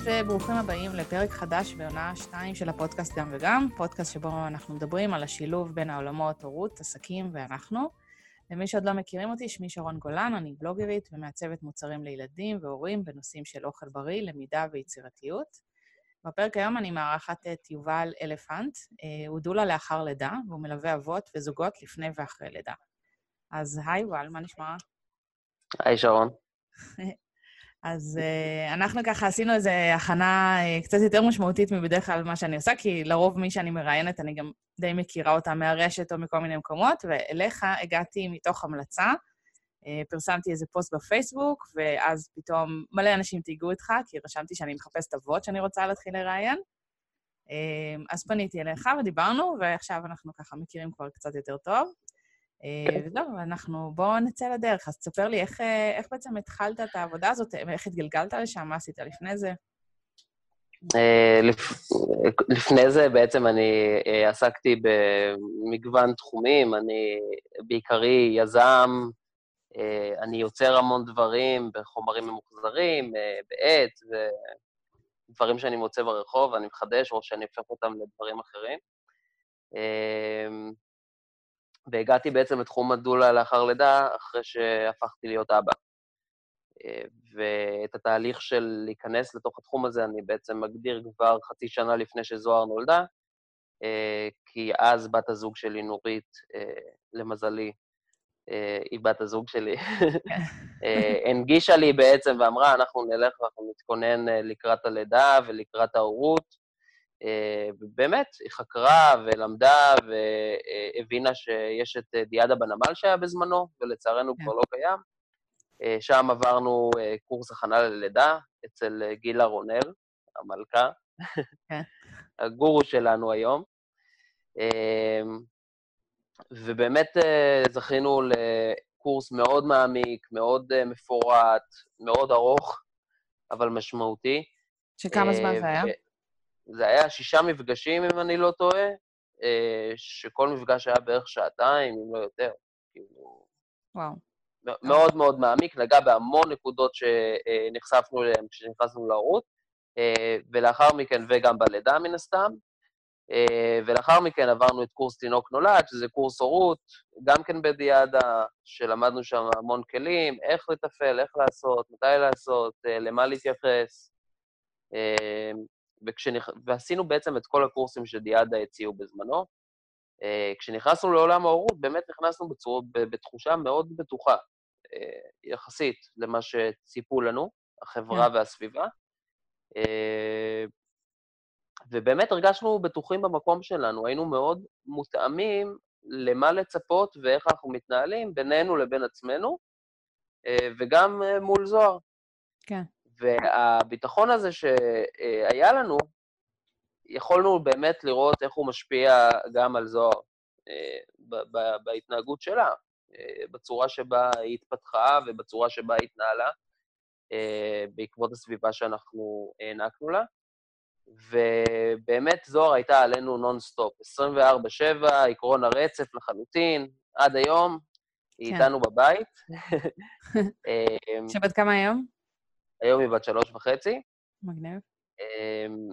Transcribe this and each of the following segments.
היי וברוכים הבאים לפרק חדש בעונה 2 של הפודקאסט גם וגם, פודקאסט שבו אנחנו מדברים על השילוב בין העולמות הורות, עסקים ואנחנו. למי שעוד לא מכירים אותי, שמי שרון גולן, אני בלוגרית ומעצבת מוצרים לילדים והורים בנושאים של אוכל בריא, למידה ויצירתיות. בפרק היום אני מארחת את יובל אלפנט, אה, הוא דולה לאחר לידה, והוא מלווה אבות וזוגות לפני ואחרי לידה. אז היי יובל, מה נשמע? היי שרון. אז uh, אנחנו ככה עשינו איזו הכנה uh, קצת יותר משמעותית מבדרך כלל מה שאני עושה, כי לרוב מי שאני מראיינת, אני גם די מכירה אותה מהרשת או מכל מיני מקומות, ואליך הגעתי מתוך המלצה. Uh, פרסמתי איזה פוסט בפייסבוק, ואז פתאום מלא אנשים תהיגו איתך, כי רשמתי שאני מחפשת אבות שאני רוצה להתחיל לראיין. Uh, אז פניתי אליך ודיברנו, ועכשיו אנחנו ככה מכירים כבר קצת יותר טוב. אה, וזהו, אנחנו, בואו נצא לדרך. אז תספר לי איך, אה, איך בעצם התחלת את העבודה הזאת, איך התגלגלת לשם, מה עשית לפני זה? אה, לפני זה בעצם אני עסקתי במגוון תחומים, אני בעיקרי יזם, אני יוצר המון דברים בחומרים ממוחזרים, בעט, ודברים שאני מוצא ברחוב, ואני מחדש, או שאני הופך אותם לדברים אחרים. והגעתי בעצם לתחום הדולה לאחר לידה, אחרי שהפכתי להיות אבא. אה, ואת התהליך של להיכנס לתוך התחום הזה אני בעצם מגדיר כבר חצי שנה לפני שזוהר נולדה, אה, כי אז בת הזוג שלי, נורית, אה, למזלי, היא בת הזוג שלי, כן. הנגישה לי בעצם ואמרה, אנחנו נלך ואנחנו נתכונן לקראת הלידה ולקראת ההורות, אה, ובאמת, היא חקרה ולמדה והבינה שיש את אה, דיאדה בנמל שהיה בזמנו, ולצערנו כן. כבר לא קיים. אה, שם עברנו קורס הכנה ללידה אצל גילה רונל, המלכה, כן. הגורו שלנו היום. ובאמת זכינו לקורס מאוד מעמיק, מאוד מפורט, מאוד ארוך, אבל משמעותי. שכמה זמן זה היה? זה היה שישה מפגשים, אם אני לא טועה, אה, שכל מפגש היה בערך שעתיים, אם לא יותר. כאילו... וואו. מאוד מאוד מעמיק, נגע בהמון נקודות שנחשפנו אליהן כשנכנסנו להורות, אה, ולאחר מכן, וגם בלידה מן הסתם, אה, ולאחר מכן עברנו את קורס תינוק נולד, שזה קורס הורות, גם כן בדיאדה, שלמדנו שם המון כלים, איך לתפעל, איך לעשות, מתי לעשות, למה להתייחס. וכשנכ... ועשינו בעצם את כל הקורסים שדיאדה הציעו בזמנו. אה, כשנכנסנו לעולם ההורות, באמת נכנסנו בצור... בתחושה מאוד בטוחה, אה, יחסית למה שציפו לנו, החברה. כן. והסביבה. אה, ובאמת הרגשנו בטוחים במקום שלנו, היינו מאוד מותאמים למה לצפות ואיך אנחנו מתנהלים בינינו לבין עצמנו, וגם מול זוהר. כן. והביטחון הזה שהיה לנו, יכולנו באמת לראות איך הוא משפיע גם על זוהר אה, בהתנהגות שלה, אה, בצורה שבה היא התפתחה ובצורה שבה היא התנהלה, אה, בעקבות הסביבה שאנחנו הענקנו לה. ובאמת זוהר הייתה עלינו נונסטופ, 24-7, עקרון הרצף לחלוטין, עד היום, היא כן. איתנו בבית. שבת כמה היום? היום היא בת שלוש וחצי. מגניב. אמ,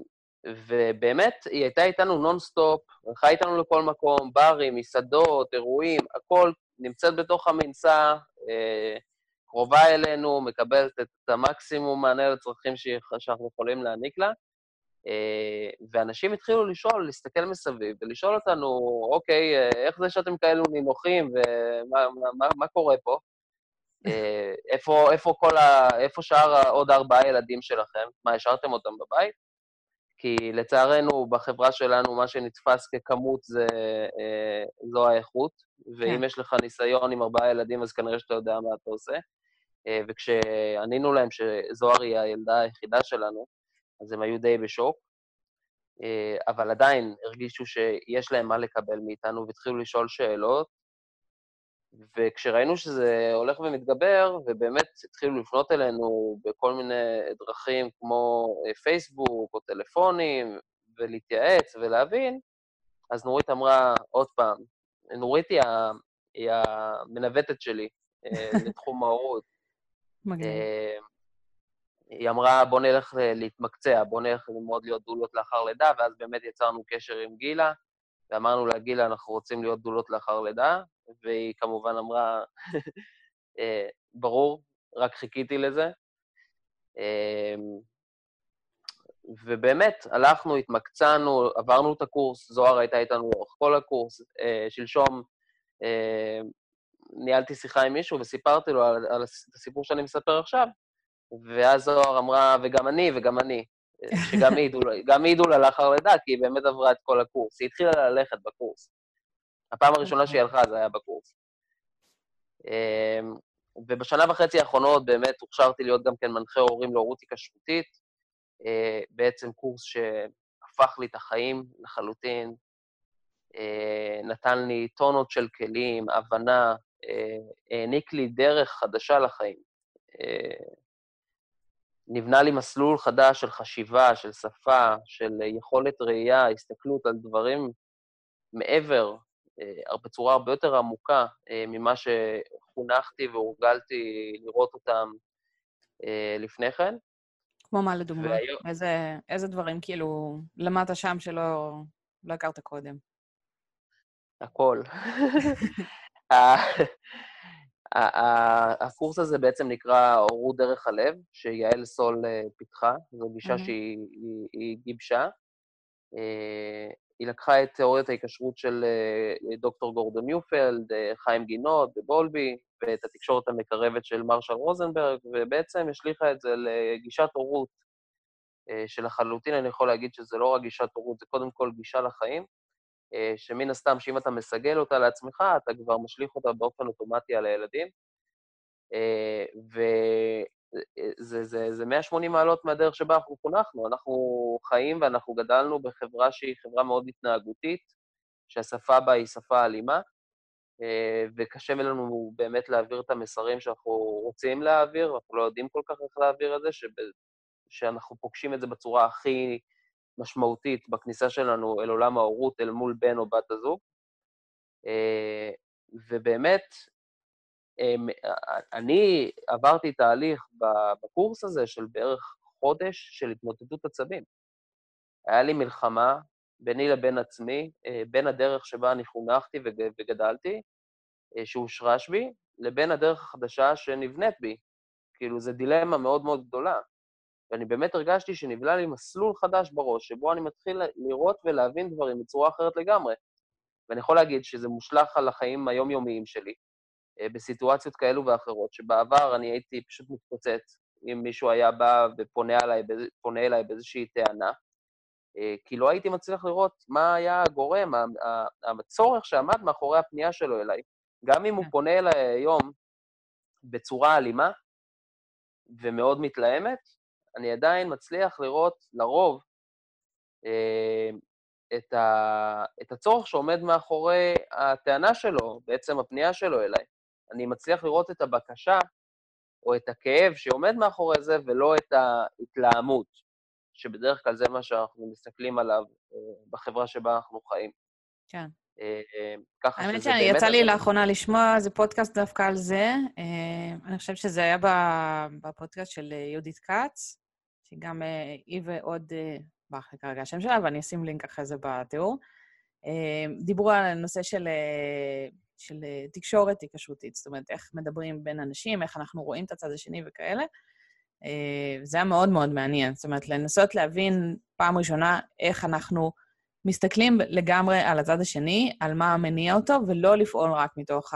ובאמת, היא הייתה איתנו נונסטופ, הלכה איתנו לכל מקום, ברים, מסעדות, אירועים, הכל נמצאת בתוך המנסה, אה, קרובה אלינו, מקבלת את המקסימום מענה לצרכים שאנחנו יכולים להעניק לה. אה, ואנשים התחילו לשאול, להסתכל מסביב ולשאול אותנו, אוקיי, אה, איך זה שאתם כאלו נינוחים ומה מה, מה קורה פה? אה, איפה, איפה כל ה... איפה שאר עוד ארבעה ילדים שלכם? מה, השארתם אותם בבית? כי לצערנו, בחברה שלנו, מה שנתפס ככמות זה, אה, זו האיכות, ואם כן. יש לך ניסיון עם ארבעה ילדים, אז כנראה שאתה יודע מה אתה עושה. אה, וכשענינו להם שזוהר היא הילדה היחידה שלנו, אז הם היו די בשוק, אה, אבל עדיין הרגישו שיש להם מה לקבל מאיתנו והתחילו לשאול שאלות, וכשראינו שזה הולך ומתגבר, ובאמת התחילו לפנות אלינו בכל מיני דרכים כמו אה, פייסבוק או טלפונים, ולהתייעץ ולהבין, אז נורית אמרה, עוד פעם, נורית היא, ה, היא המנווטת שלי אה, לתחום ההורות. אה, היא אמרה, בוא נלך להתמקצע, בוא נלך ללמוד להיות דולות לאחר לידה, ואז באמת יצרנו קשר עם גילה, ואמרנו לה, גילה, אנחנו רוצים להיות דולות לאחר לידה, והיא כמובן אמרה, אה, ברור, רק חיכיתי לזה. אמ, ובאמת, הלכנו, התמקצענו, עברנו את הקורס, זוהר הייתה איתנו לאורך כל הקורס. אה, שלשום אה, ניהלתי שיחה עם מישהו וסיפרתי לו על, על הסיפור שאני מספר עכשיו, ואז זוהר אמרה, וגם אני, וגם אני, שגם היא דולה לאחר לידה, כי היא באמת עברה את כל הקורס. היא התחילה ללכת בקורס. הפעם הראשונה שהיא הלכה זה היה בקורס. אמ, ובשנה וחצי האחרונות באמת הוכשרתי להיות גם כן מנחה הורים להורות היקשרותית, אה, בעצם קורס שהפך לי את החיים לחלוטין, אה, נתן לי טונות של כלים, הבנה, אה, העניק לי דרך חדשה לחיים. נבנה לי מסלול חדש של חשיבה, של שפה, של יכולת ראייה, הסתכלות על דברים מעבר, בצורה הרבה יותר עמוקה ממה שחונכתי והורגלתי לראות אותם לפני כן. כמו מה לדוגמה? והיום... איזה, איזה דברים כאילו למדת שם שלא לא הכרת קודם? הכל. הקורס הזה בעצם נקרא הורות דרך הלב, שיעל סול אה, פיתחה, זו גישה שהיא גיבשה. אה, היא לקחה את תיאוריית ההיקשרות של אה, דוקטור גורדון ניופלד, חיים גינות ובולבי, ואת התקשורת המקרבת של מרשל רוזנברג, ובעצם השליכה את זה לגישת הורות, שלחלוטין אני יכול להגיד שזה לא רק גישת הורות, זה קודם כל גישה לחיים, שמן הסתם שאם אתה מסגל אותה לעצמך, אתה כבר משליך אותה באופן אוטומטי על הילדים. וזה זה, זה 180 מעלות מהדרך שבה אנחנו חונכנו. אנחנו חיים ואנחנו גדלנו בחברה שהיא חברה מאוד התנהגותית, שהשפה בה היא שפה אלימה, וקשה לנו באמת להעביר את המסרים שאנחנו רוצים להעביר, אנחנו לא יודעים כל כך איך להעביר את זה, שב, שאנחנו פוגשים את זה בצורה הכי משמעותית בכניסה שלנו אל עולם ההורות, אל מול בן או בת הזוג. אה, ובאמת, אמ, אני עברתי תהליך בקורס הזה של בערך חודש של התמוטטות עצבים. היה לי מלחמה ביני לבין עצמי, אה, בין הדרך שבה אני חונכתי וגדלתי, אה, שהושרש בי, לבין הדרך החדשה שנבנית בי. כאילו, זו דילמה מאוד מאוד גדולה. ואני באמת הרגשתי שנבלע לי מסלול חדש בראש, שבו אני מתחיל לראות ולהבין דברים בצורה אחרת לגמרי. ואני יכול להגיד שזה מושלך על החיים היומיומיים שלי, אה, בסיטואציות כאלו ואחרות, שבעבר אני הייתי פשוט מתפוצץ אם מישהו היה בא ופונה אליי, אליי באיזושהי טענה, אה, כי לא הייתי מצליח לראות מה היה הגורם, הצורך שעמד מאחורי הפנייה שלו אליי. גם אם הוא כן. פונה אליי היום בצורה אלימה ומאוד מתלהמת, אני עדיין מצליח לראות, לרוב, אה, את, ה, את הצורך שעומד מאחורי הטענה שלו, בעצם הפנייה שלו אליי. אני מצליח לראות את הבקשה או את הכאב שעומד מאחורי זה, ולא את ההתלהמות, שבדרך כלל זה מה שאנחנו מסתכלים עליו אה, בחברה שבה אנחנו חיים. כן. אה, ככה האמת שיצא לי לאחרונה לשמוע איזה פודקאסט דווקא על זה. אני חושבת שזה היה בפודקאסט של יהודית כץ, שגם אה, היא ועוד, אה, ברח לי כרגע השם שלה, ואני אשים לינק אחרי זה בתיאור. אה, דיברו על הנושא של, של תקשורת היקשרותית, זאת אומרת, איך מדברים בין אנשים, איך אנחנו רואים את הצד השני וכאלה. זה היה מאוד מאוד מעניין. זאת אומרת, לנסות להבין פעם ראשונה איך אנחנו מסתכלים לגמרי על הצד השני, על מה מניע אותו, ולא לפעול רק מתוך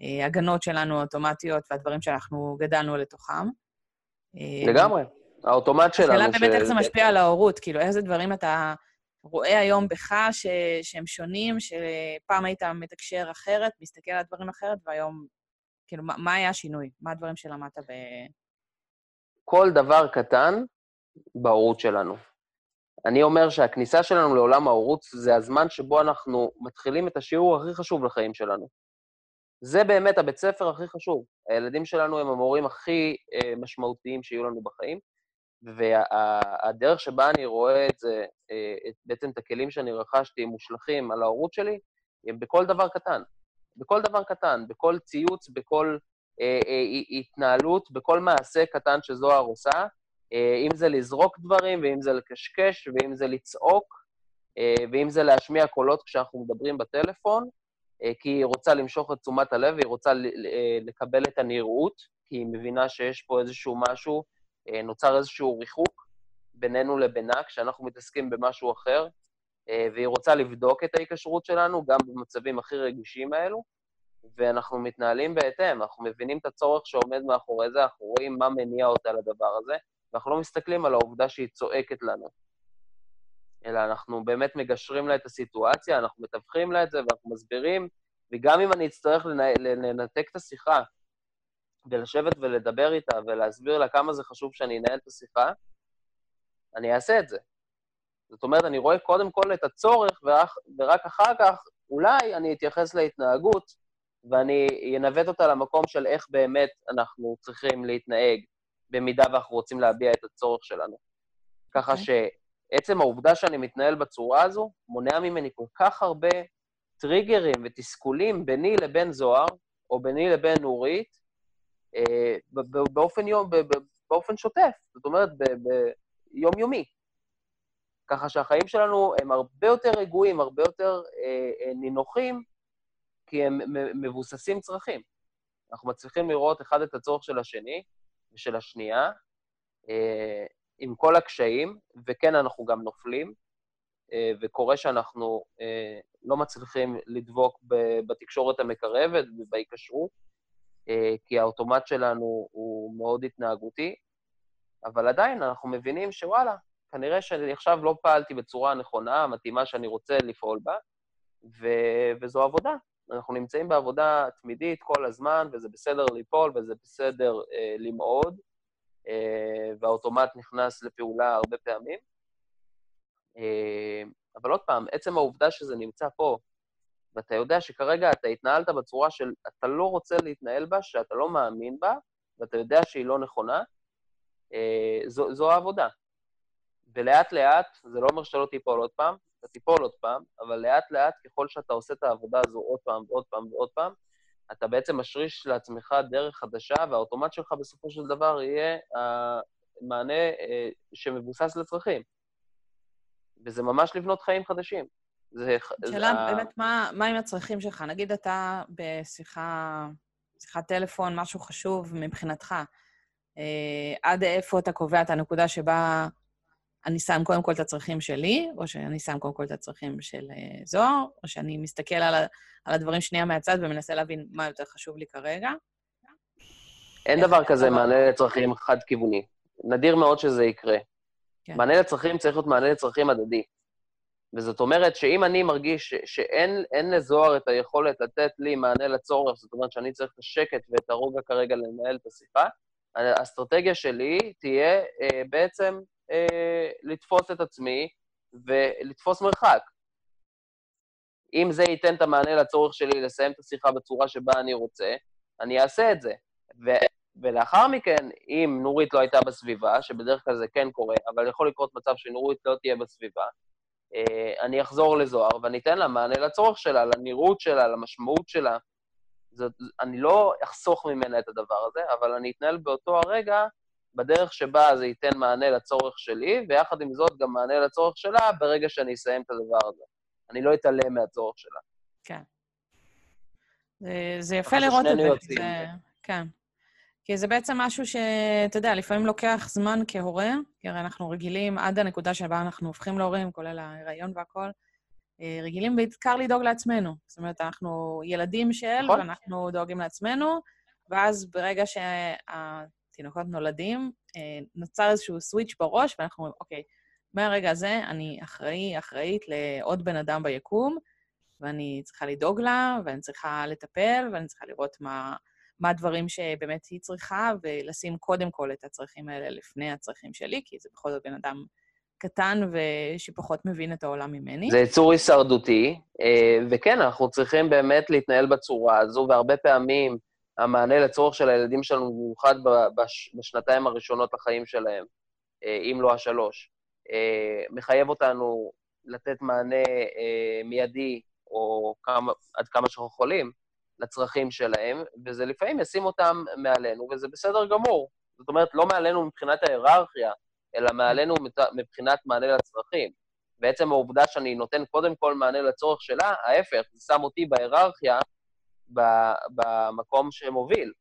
ההגנות שלנו האוטומטיות והדברים שאנחנו גדלנו לתוכם. לגמרי. האוטומט שלנו... השאלה באמת איך זה משפיע על ההורות, כאילו, איזה דברים אתה רואה היום בך ש... שהם שונים, שפעם היית מתקשר אחרת, מסתכל על דברים אחרת, והיום, כאילו, מה, מה היה השינוי? מה הדברים שלמדת ב... כל דבר קטן בהורות שלנו. אני אומר שהכניסה שלנו לעולם ההורות זה הזמן שבו אנחנו מתחילים את השיעור הכי חשוב לחיים שלנו. זה באמת הבית ספר הכי חשוב. הילדים שלנו הם המורים הכי אה, משמעותיים שיהיו לנו בחיים, והדרך שבה אני רואה את זה, אה, את, בעצם את הכלים שאני רכשתי מושלכים על ההורות שלי, הם בכל דבר קטן. בכל דבר קטן, בכל ציוץ, בכל אה, אה, התנהלות בכל מעשה קטן שזוהר עושה, אה, אם זה לזרוק דברים, ואם זה לקשקש, ואם זה לצעוק, אה, ואם זה להשמיע קולות כשאנחנו מדברים בטלפון, אה, כי היא רוצה למשוך את תשומת הלב, והיא רוצה אה, לקבל את הנראות, כי היא מבינה שיש פה איזשהו משהו, נוצר איזשהו ריחוק בינינו לבינה כשאנחנו מתעסקים במשהו אחר, אה, והיא רוצה לבדוק את ההיקשרות שלנו גם במצבים הכי רגישים האלו, ואנחנו מתנהלים בהתאם, אנחנו מבינים את הצורך שעומד מאחורי זה, אנחנו רואים מה מניע אותה לדבר הזה, ואנחנו לא מסתכלים על העובדה שהיא צועקת לנו. אלא אנחנו באמת מגשרים לה את הסיטואציה, אנחנו מתווכים לה את זה ואנחנו מסבירים, וגם אם אני אצטרך לנתק את השיחה ולשבת ולדבר איתה ולהסביר לה כמה זה חשוב שאני אנהל את השיחה, אני אעשה את זה. זאת אומרת, אני רואה קודם כל את הצורך, ורק, ורק אחר כך אולי אני אתייחס להתנהגות, ואני אנווט אותה למקום של איך באמת אנחנו צריכים להתנהג, במידה ואנחנו רוצים להביע את הצורך שלנו. ככה. אוקיי. שעצם העובדה שאני מתנהל בצורה הזו, מונע ממני כל כך הרבה טריגרים ותסכולים ביני לבין זוהר, או ביני לבין נורית, באופן, יום, באופן שוטף, זאת אומרת, ביומיומי. ככה שהחיים שלנו הם הרבה יותר רגועים, הרבה יותר אה, אה, נינוחים, כי הם מבוססים צרכים. אנחנו מצליחים לראות אחד את הצורך של השני ושל השנייה, אה, עם כל הקשיים, וכן, אנחנו גם נופלים, אה, וקורה שאנחנו אה, לא מצליחים לדבוק בתקשורת המקרבת ובהיקשרות, אה, כי האוטומט שלנו הוא מאוד התנהגותי, אבל עדיין אנחנו מבינים שוואלה, כנראה שאני עכשיו לא פעלתי בצורה הנכונה, המתאימה שאני רוצה לפעול בה, ו- וזו עבודה. אנחנו נמצאים בעבודה תמידית כל הזמן, וזה בסדר ליפול וזה בסדר אה, למעוד, אה, והאוטומט נכנס לפעולה הרבה פעמים. אה, אבל עוד פעם, עצם העובדה שזה נמצא פה, ואתה יודע שכרגע אתה התנהלת בצורה של אתה לא רוצה להתנהל בה, שאתה לא מאמין בה, ואתה יודע שהיא לא נכונה, אה, זו, זו העבודה. ולאט-לאט, זה לא אומר שאתה לא תיפול עוד פעם, אתה תיפול עוד פעם, אבל לאט-לאט, ככל שאתה עושה את העבודה הזו עוד פעם ועוד פעם ועוד פעם, אתה בעצם משריש לעצמך דרך חדשה, והאוטומט שלך בסופו של דבר יהיה המענה אה, שמבוסס לצרכים. וזה ממש לבנות חיים חדשים. זה... שאלה זה... באמת, מה, מה עם הצרכים שלך? נגיד אתה בשיחה, שיחת טלפון, משהו חשוב מבחינתך. אה, עד איפה אתה קובע את הנקודה שבה אני שם קודם כל את הצרכים שלי, או שאני שם קודם כל את הצרכים של uh, זוהר, או שאני מסתכל על, ה, על הדברים שנייה מהצד ומנסה להבין מה יותר חשוב לי כרגע. אין דבר כזה דבר... מענה לצרכים חד-כיווני. נדיר מאוד שזה יקרה. כן. מענה לצרכים צריך להיות מענה לצרכים הדדי. וזאת אומרת שאם אני מרגיש שאין לזוהר את היכולת לתת לי מענה לצורך, זאת אומרת שאני צריך את השקט ואת הרוגע כרגע לנהל את השיחה, האסטרטגיה שלי תהיה אה, בעצם אה, לתפוס את עצמי ולתפוס מרחק. אם זה ייתן את המענה לצורך שלי לסיים את השיחה בצורה שבה אני רוצה, אני אעשה את זה. ו- ולאחר מכן, אם נורית לא הייתה בסביבה, שבדרך כלל זה כן קורה, אבל יכול לקרות מצב שנורית לא תהיה בסביבה, אני אחזור לזוהר ואני אתן לה מענה לצורך שלה, לנראות שלה, למשמעות שלה. זאת, אני לא אחסוך ממנה את הדבר הזה, אבל אני אתנהל באותו הרגע בדרך שבה זה ייתן מענה לצורך שלי, ויחד עם זאת גם מענה לצורך שלה ברגע שאני אסיים את הדבר הזה. אני לא אתעלם מהצורך שלה. כן. זה, זה יפה לראות את זה. זה... כן. כי זה בעצם משהו שאתה יודע, לפעמים לוקח זמן כהורה, כי הרי אנחנו רגילים עד הנקודה שבה אנחנו הופכים להורים, כולל ההיריון והכול, אה, רגילים בעיקר לדאוג לעצמנו. זאת אומרת, אנחנו ילדים של, נכון. ואנחנו דואגים לעצמנו, ואז ברגע שה... תינוקות נולדים, אה, נוצר איזשהו סוויץ' בראש, ואנחנו אומרים, אוקיי, מהרגע הזה אני אחראי, אחראית לעוד בן אדם ביקום, ואני צריכה לדאוג לה, ואני צריכה לטפל, ואני צריכה לראות מה, מה הדברים שבאמת היא צריכה, ולשים קודם כל את הצרכים האלה לפני הצרכים שלי, כי זה בכל זאת בן אדם קטן ושפחות מבין את העולם ממני. זה יצור הישרדותי, אה, וכן, אנחנו צריכים באמת להתנהל בצורה הזו, והרבה פעמים המענה לצורך של הילדים שלנו, במיוחד בש, בשנתיים הראשונות לחיים שלהם, אה, אם לא השלוש, אה, מחייב אותנו לתת מענה מיידי, או כמה, עד כמה שאנחנו יכולים, לצרכים שלהם, וזה לפעמים ישים אותם מעלינו, וזה בסדר גמור. זאת אומרת, לא מעלינו מבחינת ההיררכיה, אלא מעלינו מבחינת מענה לצרכים. בעצם העובדה שאני נותן קודם כל מענה לצורך שלה, ההפך, זה שם אותי בהיררכיה במקום שמוביל.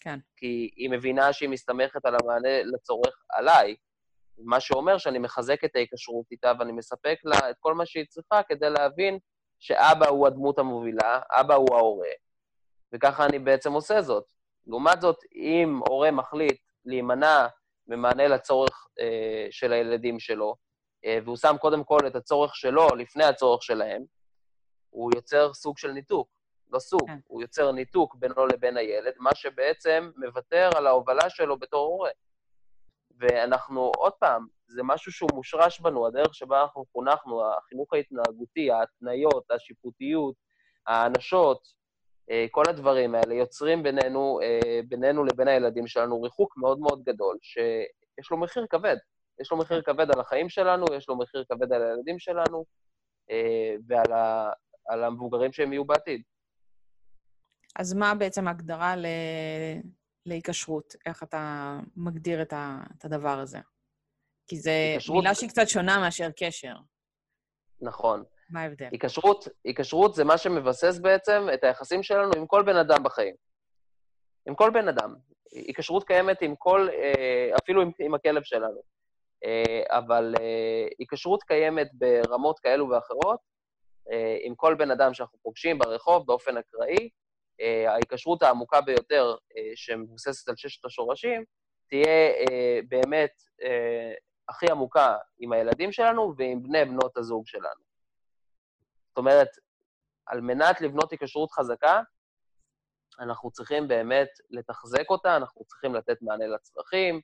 כן. כי היא מבינה שהיא מסתמכת על המענה לצורך עליי, מה שאומר שאני מחזק את ההיקשרות איתה ואני מספק לה את כל מה שהיא צריכה כדי להבין שאבא הוא הדמות המובילה, אבא הוא ההורה, וככה אני בעצם עושה זאת. לעומת זאת, אם הורה מחליט להימנע ממענה לצורך אה, של הילדים שלו, אה, והוא שם קודם כל את הצורך שלו לפני הצורך שלהם, הוא יוצר סוג של ניתוק. לא סוג, כן. הוא יוצר ניתוק בינו לבין הילד, מה שבעצם מוותר על ההובלה שלו בתור הורה. ואנחנו, עוד פעם, זה משהו שהוא מושרש בנו, הדרך שבה אנחנו חונכנו, החינוך ההתנהגותי, ההתניות, השיפוטיות, האנשות, כל הדברים האלה יוצרים בינינו, אה, בינינו לבין הילדים שלנו ריחוק מאוד מאוד גדול, שיש לו מחיר כבד. יש לו מחיר כבד על החיים שלנו, יש לו מחיר כבד על הילדים שלנו אה, ועל ה, על המבוגרים שהם יהיו בעתיד. אז מה בעצם ההגדרה ל... להיקשרות? איך אתה מגדיר את, ה... את הדבר הזה? כי זו. מילה שהיא קצת שונה מאשר קשר. נכון. מה ההבדל? היקשרות, היקשרות זה מה שמבסס בעצם את היחסים שלנו עם כל בן אדם בחיים. עם כל בן אדם. היקשרות קיימת עם כל, אה, אפילו עם, עם הכלב שלנו. אה, אבל היקשרות אה, קיימת ברמות כאלו ואחרות, עם כל בן אדם שאנחנו פוגשים ברחוב באופן אקראי. ההיקשרות העמוקה ביותר, שמבוססת על ששת השורשים, תהיה באמת הכי עמוקה עם הילדים שלנו ועם בני בנות הזוג שלנו. אומרת, על מנת לבנות היקשרות חזקה, אנחנו צריכים באמת לתחזק אותה, אנחנו צריכים לתת מענה לצרכים,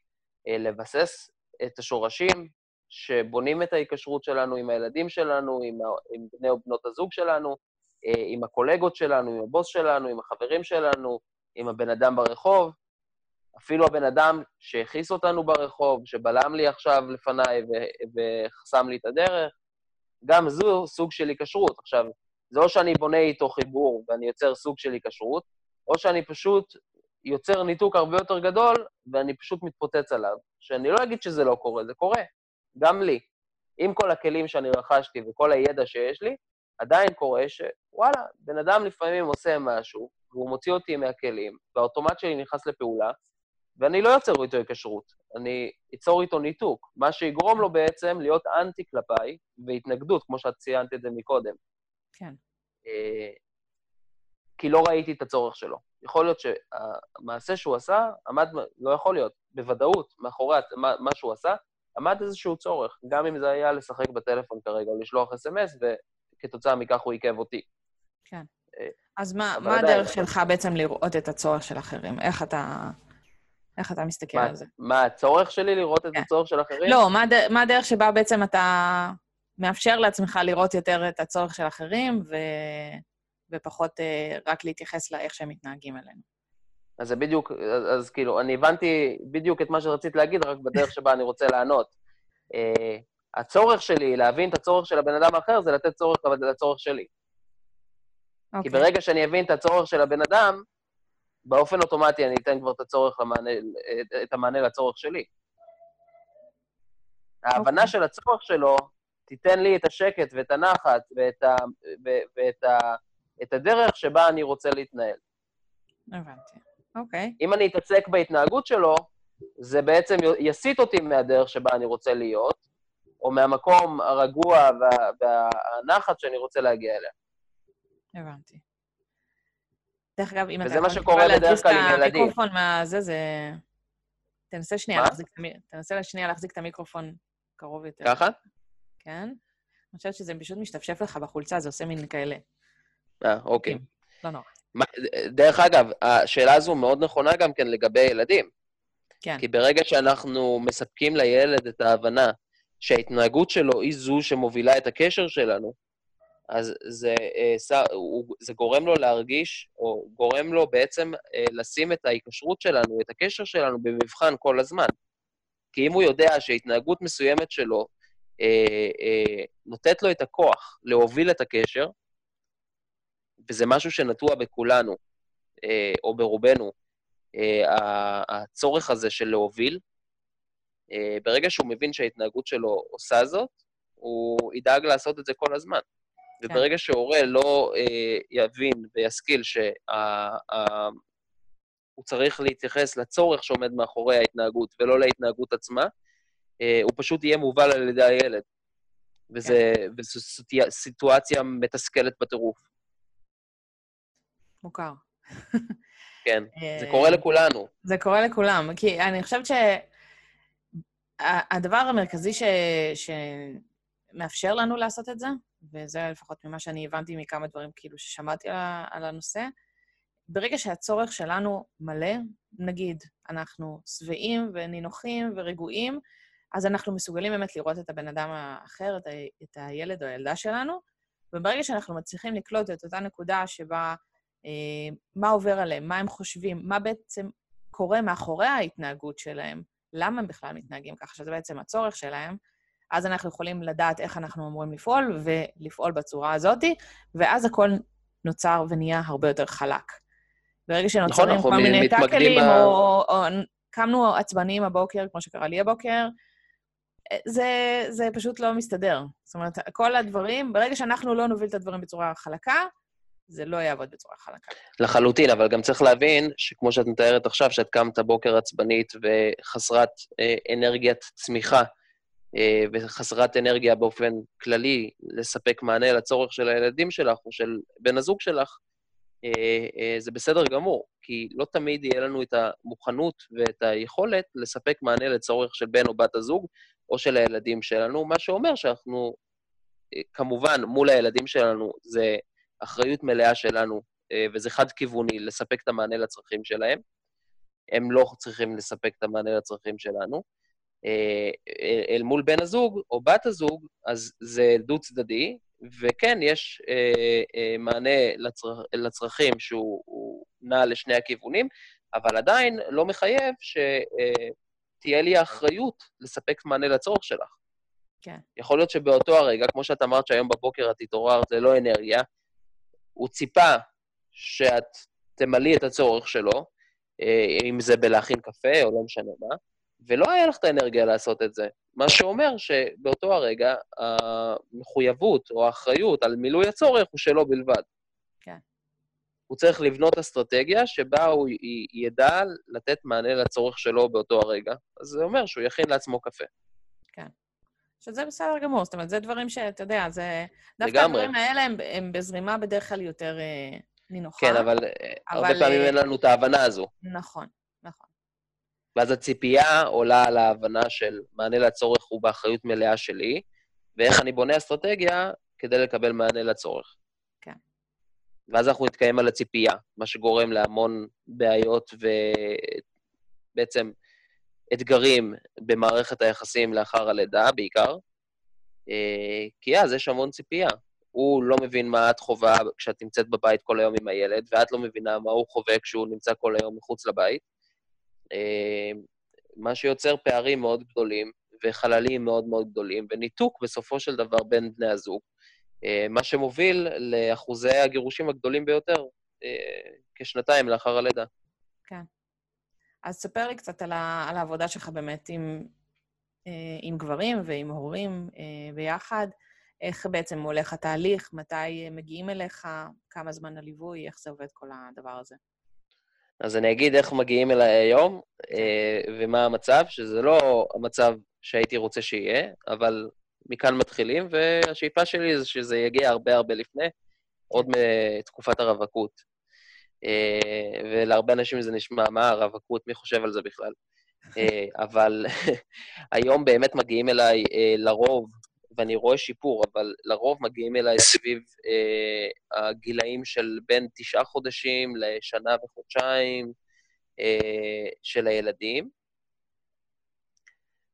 לבסס את השורשים שבונים את ההיקשרות שלנו עם הילדים שלנו, עם, עם בני או בנות הזוג שלנו, אה, עם הקולגות שלנו, עם הבוס שלנו, עם החברים שלנו, עם הבן אדם ברחוב, אפילו הבן אדם שהכעיס אותנו ברחוב, שבלם לי עכשיו לפניי וחסם לי את הדרך, גם זו סוג של היקשרות. עכשיו, זה או שאני בונה איתו חיבור ואני יוצר סוג של היקשרות, או שאני פשוט יוצר ניתוק הרבה יותר גדול, ואני פשוט מתפוצץ עליו. שאני לא אגיד שזה לא קורה, זה קורה, גם לי. עם כל הכלים שאני רכשתי וכל הידע שיש לי, עדיין קורה שוואלה, בן אדם לפעמים עושה משהו, והוא מוציא אותי מהכלים, והאוטומט שלי נכנס לפעולה, ואני לא יוצר איתו היקשרות, אני אצור איתו ניתוק, מה שיגרום לו בעצם להיות אנטי כלפיי והתנגדות, כמו שאת ציינת את זה מקודם. כן. אה, כי לא ראיתי את הצורך שלו. יכול להיות שהמעשה שהוא עשה עמד, לא יכול להיות, בוודאות, מאחורי מה שהוא עשה, עמד איזשהו צורך, גם אם זה היה לשחק בטלפון כרגע, או לשלוח אס.אם.אס, וכתוצאה מכך הוא עיכב אותי. כן. אה, אז מה, מה הדרך שלך בעצם לראות את הצורך של אחרים? איך אתה, איך אתה מסתכל מה, על זה? מה הצורך שלי לראות כן. את הצורך של אחרים? לא, מה, מה הדרך שבה בעצם אתה מאפשר לעצמך לראות יותר את הצורך של אחרים, ו... ופחות uh, רק להתייחס לאיך שהם מתנהגים אלינו. אז זה בדיוק, אז, אז כאילו, אני הבנתי בדיוק את מה שרצית להגיד, רק בדרך שבה אני רוצה לענות. Uh, הצורך שלי להבין את הצורך של הבן אדם האחר זה לתת צורך לצורך שלי. Okay. כי אוקיי. ברגע שאני אבין את הצורך של הבן אדם, באופן אוטומטי אני אתן כבר את הצורך למענה, את המענה לצורך שלי. ההבנה okay. אוקיי. של הצורך שלו תיתן לי את השקט ואת הנחת ואת, ה, ו, ואת ה, את הדרך שבה אני רוצה להתנהל. הבנתי, אוקיי. אם אני אתעסק בהתנהגות שלו, זה בעצם יסיט אותי מהדרך שבה אני רוצה להיות, או מהמקום הרגוע וה, והנחת שאני רוצה להגיע אליה. הבנתי. דרך אגב, אם אתה... וזה מה שקורה בדרך כלל עם ילדים. המיקרופון מהזה, זה... תנסה שנייה להחזיק, תנסה לשנייה להחזיק את המיקרופון קרוב יותר. ככה? כן. אני חושבת שזה פשוט משתפשף לך בחולצה, זה עושה מין כאלה. אה, אוקיי. לא נורא. דרך אגב, השאלה הזו מאוד נכונה גם כן לגבי ילדים. כן. כי ברגע שאנחנו מספקים לילד את ההבנה שההתנהגות שלו היא זו שמובילה את הקשר שלנו, אז זה, אה, זה גורם לו להרגיש, או גורם לו בעצם אה, לשים את ההיקשרות שלנו, את הקשר שלנו, במבחן כל הזמן. כי אם הוא יודע שהתנהגות מסוימת שלו אה, אה, נותנת לו את הכוח להוביל את הקשר, וזה משהו שנטוע בכולנו. או ברובנו, הצורך הזה של להוביל, ברגע שהוא מבין שההתנהגות שלו עושה זאת, הוא ידאג לעשות את זה כל הזמן. כן. וברגע שהורה לא אה, יבין וישכיל שהוא צריך להתייחס לצורך שעומד מאחורי ההתנהגות ולא להתנהגות עצמה, אה, הוא פשוט יהיה מובל על ידי הילד. וזה, כן. וזו סיטואציה מתסכלת בטירוף. מוכר. כן, זה קורה לכולנו. זה קורה לכולם, כי אני חושבת שהדבר המרכזי ש... שמאפשר לנו לעשות את זה, וזה לפחות ממה שאני הבנתי מכמה דברים כאילו ששמעתי על הנושא, ברגע שהצורך שלנו מלא, נגיד, אנחנו שבעים ונינוחים ורגועים, אז אנחנו מסוגלים באמת לראות את הבן אדם האחר, את, ה, את הילד או הילדה שלנו, וברגע שאנחנו מצליחים לקלוט את אותה נקודה שבה אה, מה עובר עליהם, מה הם חושבים, מה בעצם קורה מאחורי ההתנהגות שלהם, למה הם בכלל מתנהגים ככה, שזה בעצם הצורך שלהם, אז אנחנו יכולים לדעת איך אנחנו אמורים לפעול, ולפעול בצורה הזאת, ואז הכל נוצר ונהיה הרבה יותר חלק. ברגע שנוצרים נכון, כל מיני טאקלים, ב... או, או, או קמנו עצבניים הבוקר, כמו שקרה לי הבוקר, זה, זה פשוט לא מסתדר. זאת אומרת, כל הדברים, ברגע שאנחנו לא נוביל את הדברים בצורה חלקה, זה לא יעבוד בצורה חלקה. לחלוטין, אבל גם צריך להבין שכמו שאת מתארת עכשיו, שאת קמת בוקר עצבנית וחסרת אה, אנרגיית צמיחה, אה, וחסרת אנרגיה באופן כללי לספק מענה לצורך של הילדים שלך או של בן הזוג שלך, אה, אה, זה בסדר גמור, כי לא תמיד יהיה לנו את המוכנות ואת היכולת לספק מענה לצורך של בן או בת הזוג או של הילדים שלנו, מה שאומר שאנחנו, כמובן, מול הילדים שלנו זה אחריות מלאה שלנו, וזה חד-כיווני לספק את המענה לצרכים שלהם. הם לא צריכים לספק את המענה לצרכים שלנו. אה, אל מול בן הזוג או בת הזוג, אז זה דו-צדדי, וכן, יש אה, אה, מענה לצר... לצרכים שהוא נע לשני הכיוונים, אבל עדיין לא מחייב שתהיה לי האחריות לספק מענה לצורך שלך. כן. יכול להיות שבאותו הרגע, כמו שאת אמרת שהיום בבוקר את התעוררת ללא אנרגיה, הוא ציפה שאת תמלאי את הצורך שלו, אם זה בלהכין קפה או לא משנה מה, ולא היה לך את האנרגיה לעשות את זה. מה שאומר שבאותו הרגע המחויבות או האחריות על מילוי הצורך הוא שלו בלבד. כן. הוא צריך לבנות אסטרטגיה שבה הוא ידע לתת מענה לצורך שלו באותו הרגע. אז זה אומר שהוא יכין לעצמו קפה. כן. שזה בסדר גמור, זאת אומרת, זה דברים שאתה יודע, זה... דווקא הדברים האלה הם, הם בזרימה בדרך כלל יותר אה, נינוחה. כן, אבל, אבל הרבה פעמים אה, אין לנו את ההבנה הזו. נכון, נכון. ואז הציפייה עולה על ההבנה של מענה לצורך הוא באחריות מלאה שלי, ואיך אני בונה אסטרטגיה כדי לקבל מענה לצורך. כן. ואז אנחנו נתקיים על הציפייה, מה שגורם להמון בעיות ובעצם אתגרים במערכת היחסים לאחר הלידה, בעיקר, אה, כי אז יש המון ציפייה. הוא לא מבין מה את חווה כשאת נמצאת בבית כל היום עם הילד, ואת לא מבינה מה הוא חווה כשהוא נמצא כל היום מחוץ לבית. אה, מה שיוצר פערים מאוד גדולים וחללים מאוד מאוד גדולים, וניתוק בסופו של דבר בין בני הזוג, אה, מה שמוביל לאחוזי הגירושים הגדולים ביותר אה, כשנתיים לאחר הלידה. כן. אז ספר לי קצת על, ה, על העבודה שלך באמת עם, עם גברים ועם הורים ביחד. איך בעצם הולך התהליך, מתי מגיעים אליך, כמה זמן הליווי, איך זה עובד כל הדבר הזה. אז אני אגיד איך מגיעים אליי היום אה, ומה המצב, שזה לא המצב שהייתי רוצה שיהיה, אבל מכאן מתחילים, והשאיפה שלי זה שזה יגיע הרבה הרבה לפני, עוד מתקופת הרווקות. אה, ולהרבה אנשים זה נשמע, מה הרווקות, מי חושב על זה בכלל? אה, אבל היום באמת מגיעים אליי לרוב ואני רואה שיפור, אבל לרוב מגיעים אליי סביב אה, הגילאים של בין תשעה חודשים לשנה וחודשיים אה, של הילדים.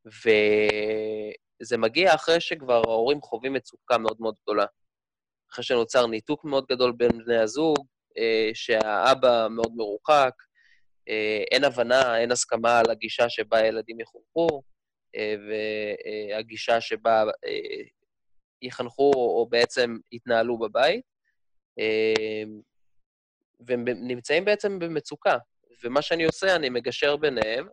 וזה מגיע אחרי שכבר ההורים חווים מצוקה מאוד מאוד גדולה. אחרי שנוצר ניתוק מאוד גדול בין בני הזוג, אה, שהאבא מאוד מרוחק, אה, אין הבנה, אין הסכמה על הגישה שבה הילדים יחונכו, והגישה שבה אה, יחנכו או בעצם יתנהלו בבית. אה, והם נמצאים בעצם במצוקה. ומה שאני עושה, אני מגשר ביניהם,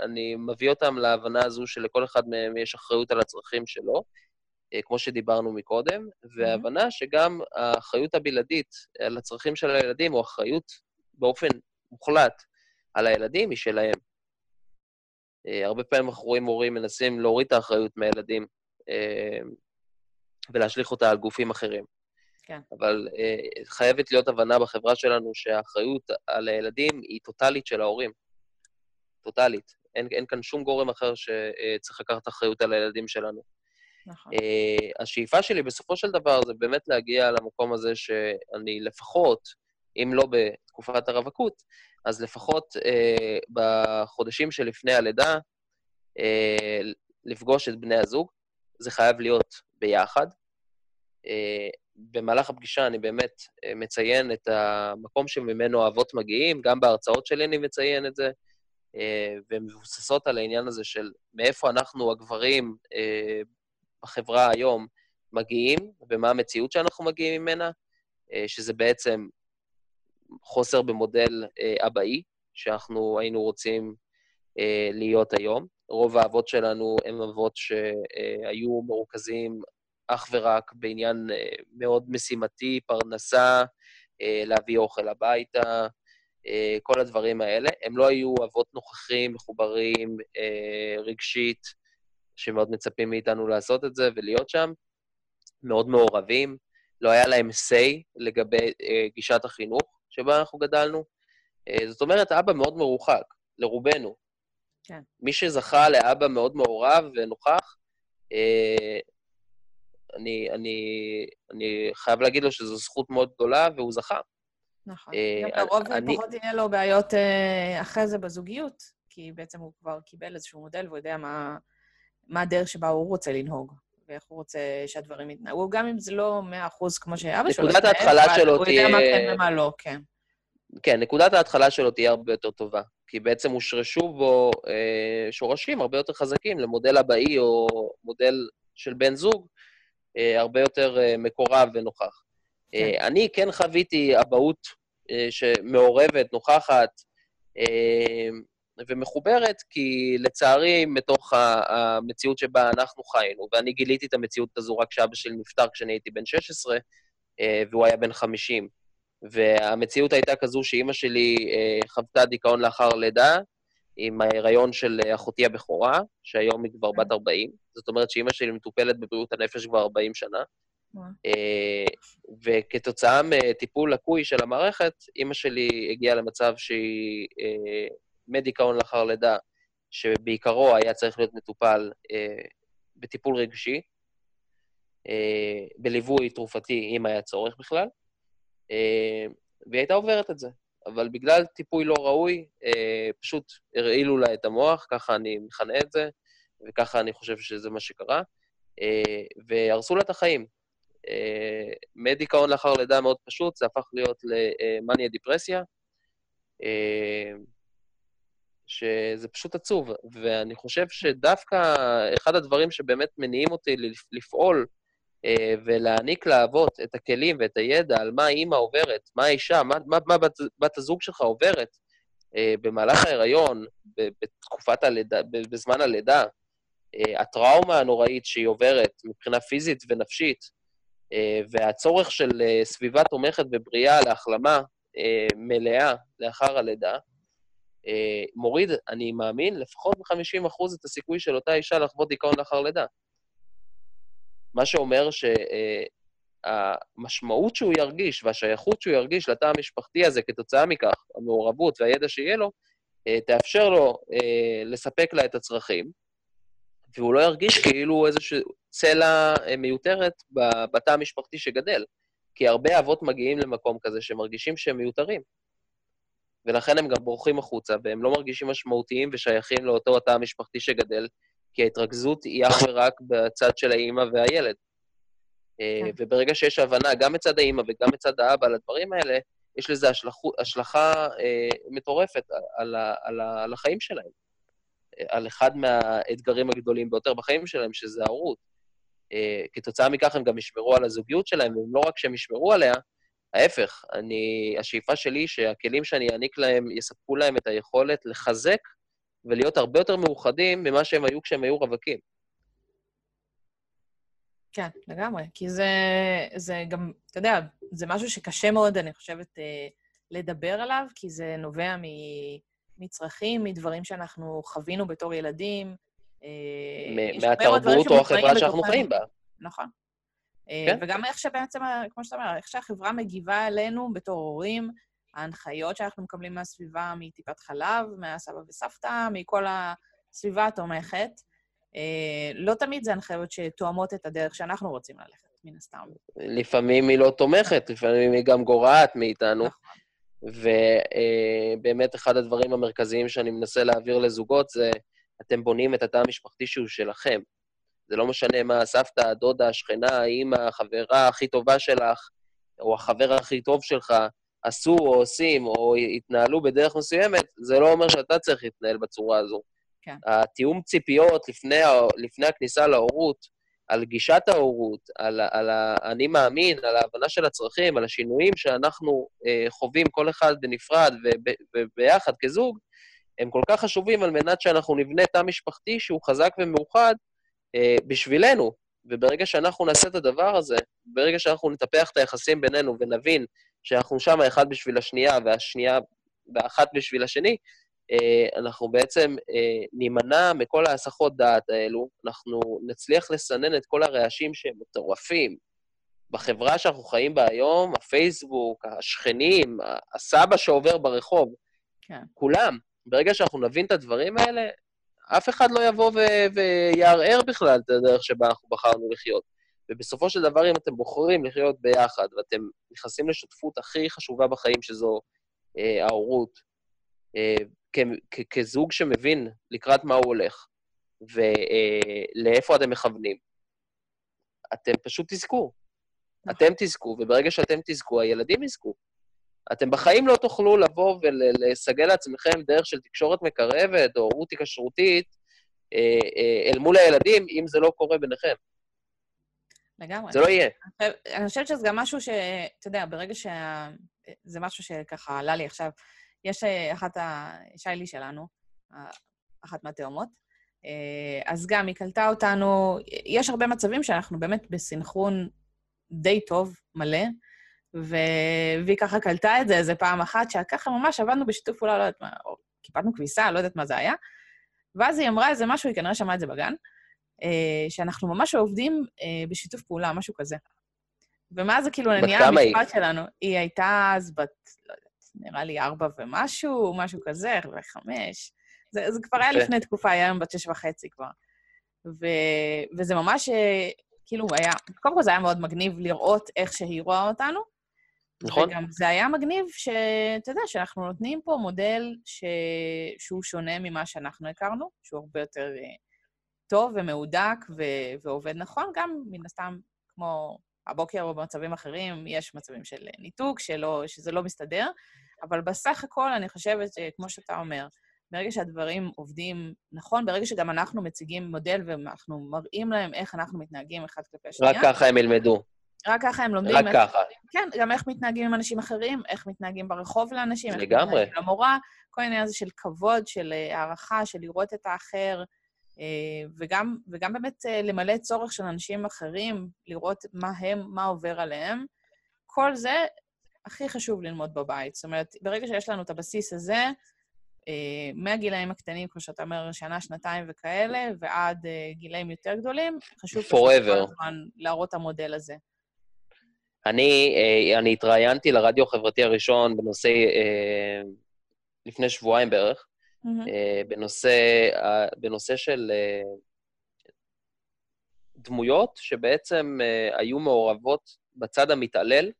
אני מביא אותם להבנה הזו שלכל אחד מהם יש אחריות על הצרכים שלו, כמו שדיברנו מקודם, והבנה שגם האחריות הבלעדית על הצרכים של הילדים, או אחריות באופן מוחלט על הילדים, היא שלהם. הרבה פעמים אנחנו רואים הורים מנסים להוריד את האחריות מהילדים ולהשליך אותה על גופים אחרים. כן. אבל uh, חייבת להיות הבנה בחברה שלנו שהאחריות על הילדים היא טוטאלית של ההורים. טוטאלית. אין, אין כאן שום גורם אחר שצריך לקחת אחריות על הילדים שלנו. נכון. השאיפה שלי בסופו של דבר זה באמת להגיע למקום הזה שאני לפחות, אם לא בתקופת הרווקות, אז לפחות uh, בחודשים שלפני הלידה, uh, לפגוש את בני הזוג. זה חייב להיות ביחד. Uh, במהלך הפגישה אני באמת uh, מציין את המקום שממנו האבות מגיעים, גם בהרצאות שלי אני מציין את זה, uh, והן מבוססות על העניין הזה של מאיפה אנחנו, הגברים, uh, בחברה היום, מגיעים, ומה המציאות שאנחנו מגיעים ממנה, uh, שזה בעצם חוסר במודל uh, אבאי, שאנחנו היינו רוצים uh, להיות היום. רוב האבות שלנו הם אבות שהיו מרוכזים אך ורק בעניין אה, מאוד משימתי, פרנסה, אה, להביא אוכל הביתה, אה, כל הדברים האלה. הם לא היו אבות נוכחים, מחוברים רגשית, שמאוד מצפים מאיתנו לעשות את זה ולהיות שם, מאוד מעורבים. לא היה להם say לגבי גישת החינוך שבה אנחנו גדלנו. זאת אומרת, אבא מאוד מרוחק, לרובנו. כן. מי שזכה לאבא מאוד מעורב ונוכח, אה, אני, אני, אני חייב להגיד לו שזו זכות מאוד גדולה, והוא זכה. נכון. אה, גם לרוב אני... פחות יהיה לו בעיות אה, אחרי זה בזוגיות, כי בעצם הוא כבר קיבל איזשהו מודל והוא יודע מה, מה הדרך שבה הוא רוצה לנהוג. ואיך הוא רוצה שהדברים יתנהגו, גם אם זה לא מאה אחוז כמו שאבא שלו, נקודת ההתחלה שלו תהיה... הוא יודע מה כן ומה לא, כן. כן, נקודת ההתחלה שלו תהיה הרבה יותר טובה. כי בעצם הושרשו בו אה, שורשים הרבה יותר חזקים למודל אבאי או מודל של בן זוג, אה, הרבה יותר אה, מקורב ונוכח. כן. אה, אני כן חוויתי אבהות אה, שמעורבת, נוכחת אה, ומחוברת, כי לצערי, מתוך המציאות שבה אנחנו חיינו, ואני גיליתי את המציאות הזו רק כשאבא שלי נפטר כשאני הייתי בן 16, אה, והוא היה בן 50. והמציאות הייתה כזו שאימא שלי אה, חוותה דיכאון לאחר לידה, עם ההיריון של אחותי הבכורה, שהיום היא כבר בת 40. זאת אומרת שאימא שלי מטופלת בבריאות הנפש כבר 40 שנה. אה, וכתוצאה מטיפול לקוי של המערכת, אימא שלי הגיעה למצב שהיא מדיכאון לאחר לידה, שבעיקרו היה צריך להיות מטופל אה, בטיפול רגשי, בליווי תרופתי, אם היה צורך בכלל. אה, והיא הייתה עוברת את זה. אבל בגלל טיפוי לא ראוי, אה, פשוט הרעילו לה את המוח, ככה אני מכנה את זה, וככה אני חושב שזה מה שקרה, אה, והרסו לה את החיים. מדיכאון לאחר לידה מאוד פשוט, זה הפך להיות למאניה דיפרסיה, שזה פשוט עצוב. ואני חושב שדווקא אחד הדברים שבאמת מניעים אותי לפעול אה, ולהעניק לאבות את הכלים ואת הידע על מה אימא עוברת, מה האישה, מה, מה, מה בת, בת הזוג שלך עוברת אה, במהלך ההיריון, בתקופת הלידה, בזמן הלידה, אה, הטראומה הנוראית שהיא עוברת מבחינה פיזית ונפשית, והצורך של סביבה תומכת ובריאה להחלמה מלאה לאחר הלידה, מוריד, אני מאמין, לפחות ב-50% את הסיכוי של אותה אישה לחוות דיכאון לאחר לידה. מה שאומר שהמשמעות שהוא ירגיש והשייכות שהוא ירגיש לתא המשפחתי הזה כתוצאה מכך, המעורבות והידע שיהיה לו, אה, תאפשר לו אה, לספק לה את הצרכים, והוא לא ירגיש כאילו איזושהי צלע אה, מיותרת בתא המשפחתי שגדל. כי הרבה אבות מגיעים למקום כזה שמרגישים שהם מיותרים. ולכן הם גם בורחים החוצה, והם לא מרגישים משמעותיים ושייכים לאותו התא המשפחתי שגדל, כי ההתרכזות היא אך ורק בצד של האימא והילד. אה, כן. וברגע שיש הבנה, גם מצד האימא וגם מצד האבא על הדברים האלה, יש לזה השלכו, השלכה אה, מטורפת על, על, על החיים שלהם. אה, על אחד מהאתגרים הגדולים ביותר בחיים שלהם, שזה ההורות. אה, כתוצאה מכך הם גם ישמרו על הזוגיות שלהם, והם לא רק שהם ישמרו עליה, ההפך, אני, השאיפה שלי שהכלים שאני אעניק להם יספקו להם את היכולת לחזק ולהיות הרבה יותר מאוחדים ממה שהם היו כשהם היו רווקים. כן, לגמרי. כי זה, זה גם, אתה יודע, זה משהו שקשה מאוד, אני חושבת, אה, לדבר עליו, כי זה נובע מ, מצרכים, מדברים שאנחנו חווינו בתור ילדים. אה, מהתרבות או החברה שאנחנו חיים בה. נכון. אה, כן? וגם איך שבעצם, כמו שאתה אומר, איך שהחברה מגיבה אלינו בתור הורים, ההנחיות שאנחנו מקבלים מהסביבה, מטיפת חלב, מהסבא וסבתא, מכל הסביבה התומכת. אה, לא תמיד זה הנחיות שתואמות את הדרך שאנחנו רוצים ללכת, מן הסתם. לפעמים היא לא תומכת, לפעמים היא גם גורעת מאיתנו. נכון. ובאמת אחד הדברים המרכזיים שאני מנסה להעביר לזוגות זה, אתם בונים את התא המשפחתי שהוא שלכם. זה לא משנה מה הסבתא, הדודה, השכנה, האמא, החברה הכי טובה שלך, או החבר הכי טוב שלך, עשו או עושים או התנהלו בדרך מסוימת, זה לא אומר שאתה צריך להתנהל בצורה הזו. כן. התיאום ציפיות לפני, לפני הכניסה להורות, על גישת ההורות, על, על האני מאמין, על ההבנה של הצרכים, על השינויים שאנחנו אה, חווים כל אחד בנפרד וב, וביחד כזוג, הם כל כך חשובים על מנת שאנחנו נבנה תא משפחתי שהוא חזק ומאוחד בשבילנו. וברגע שאנחנו נעשה את הדבר הזה, ברגע שאנחנו נטפח את היחסים בינינו ונבין שאנחנו שם אחד בשביל השנייה והשנייה ואחת בשביל השני, אה, אנחנו בעצם אה, נימנע מכל ההסחות דעת האלו, אנחנו נצליח לסנן את כל הרעשים שהם מטורפים. בחברה שאנחנו חיים בה היום, הפייסבוק, השכנים, הסבא שעובר ברחוב, כן. כולם, ברגע שאנחנו נבין את הדברים האלה, אף אחד לא יבוא ו- ויערער בכלל את הדרך שבה אנחנו בחרנו לחיות. ובסופו של דבר, אם אתם בוחרים לחיות ביחד, ואתם נכנסים לשותפות הכי חשובה בחיים, שזו אה, ההורות, אה, כ- כזוג שמבין לקראת מה הוא הולך, ולאיפה אה, אתם מכוונים, אתם פשוט תזכו. נכון. אתם תזכו, וברגע שאתם תזכו, הילדים יזכו. אתם בחיים לא תוכלו לבוא ולסגל לעצמכם דרך של תקשורת מקרבת או הורות היקשרותית אה, אה, אל מול הילדים, אם זה לא קורה ביניכם. לגמרי. זה לא יהיה. אני חושבת שזה גם משהו ש... אתה יודע, ברגע שה... זה משהו שככה עלה לי עכשיו. יש אה, אחת ה... שיילי שלנו, אחת מהתאומות, אז גם היא קלטה אותנו, יש הרבה מצבים שאנחנו באמת בסנכרון די טוב, מלא. והיא ככה קלטה את זה איזה פעם אחת, שככה ממש עבדנו בשיתוף פעולה, לא יודעת מה, או קיפלנו כביסה, לא יודעת מה זה היה. ואז היא אמרה איזה משהו, היא כנראה שמעה את זה בגן, אה, שאנחנו ממש עובדים אה, בשיתוף פעולה, משהו כזה. ומה זה כאילו נהיה המשפט שלנו? היא הייתה אז בת, לא יודעת, נראה לי ארבע ומשהו, משהו כזה, וחמש. זה, זה כבר היה לפני תקופה, היה היום בת שש וחצי כבר. ו, וזה ממש, אה, כאילו, היה, קודם כל זה היה מאוד מגניב לראות איך שהיא רואה אותנו, נכון. וגם זה היה מגניב שאתה יודע, שאנחנו נותנים פה מודל ש... שהוא שונה ממה שאנחנו הכרנו, שהוא הרבה יותר uh, טוב ומהודק ו... ועובד נכון, גם מן הסתם, כמו הבוקר או במצבים אחרים, יש מצבים של ניתוק, שלא, שזה לא מסתדר, אבל בסך הכל אני חושבת שכמו שאתה אומר, ברגע שהדברים עובדים נכון, ברגע שגם אנחנו מציגים מודל ואנחנו מראים להם איך אנחנו מתנהגים אחד כלפי השנייה... רק ככה הם ילמדו. רק ככה הם לומדים. רק איך, ככה. כן, גם איך מתנהגים עם אנשים אחרים, איך מתנהגים ברחוב לאנשים, לגמרי. איך מתנהגים למורה, כל העניין הזה של כבוד, של אה, הערכה, של לראות את האחר, אה, וגם, וגם באמת אה, למלא צורך של אנשים אחרים, לראות מה הם, מה עובר עליהם. כל זה הכי חשוב ללמוד בבית. זאת אומרת, ברגע שיש לנו את הבסיס הזה, מהגילאים הקטנים, כמו שאתה אומר, שנה, שנתיים וכאלה, ועד גילאים יותר גדולים, חשוב הזמן להראות את המודל הזה. אני, אה, אני התראיינתי לרדיו החברתי הראשון בנושא, אה, לפני שבועיים בערך, mm-hmm. בנושא, בנושא של דמויות שבעצם היו מעורבות בצד המתעלל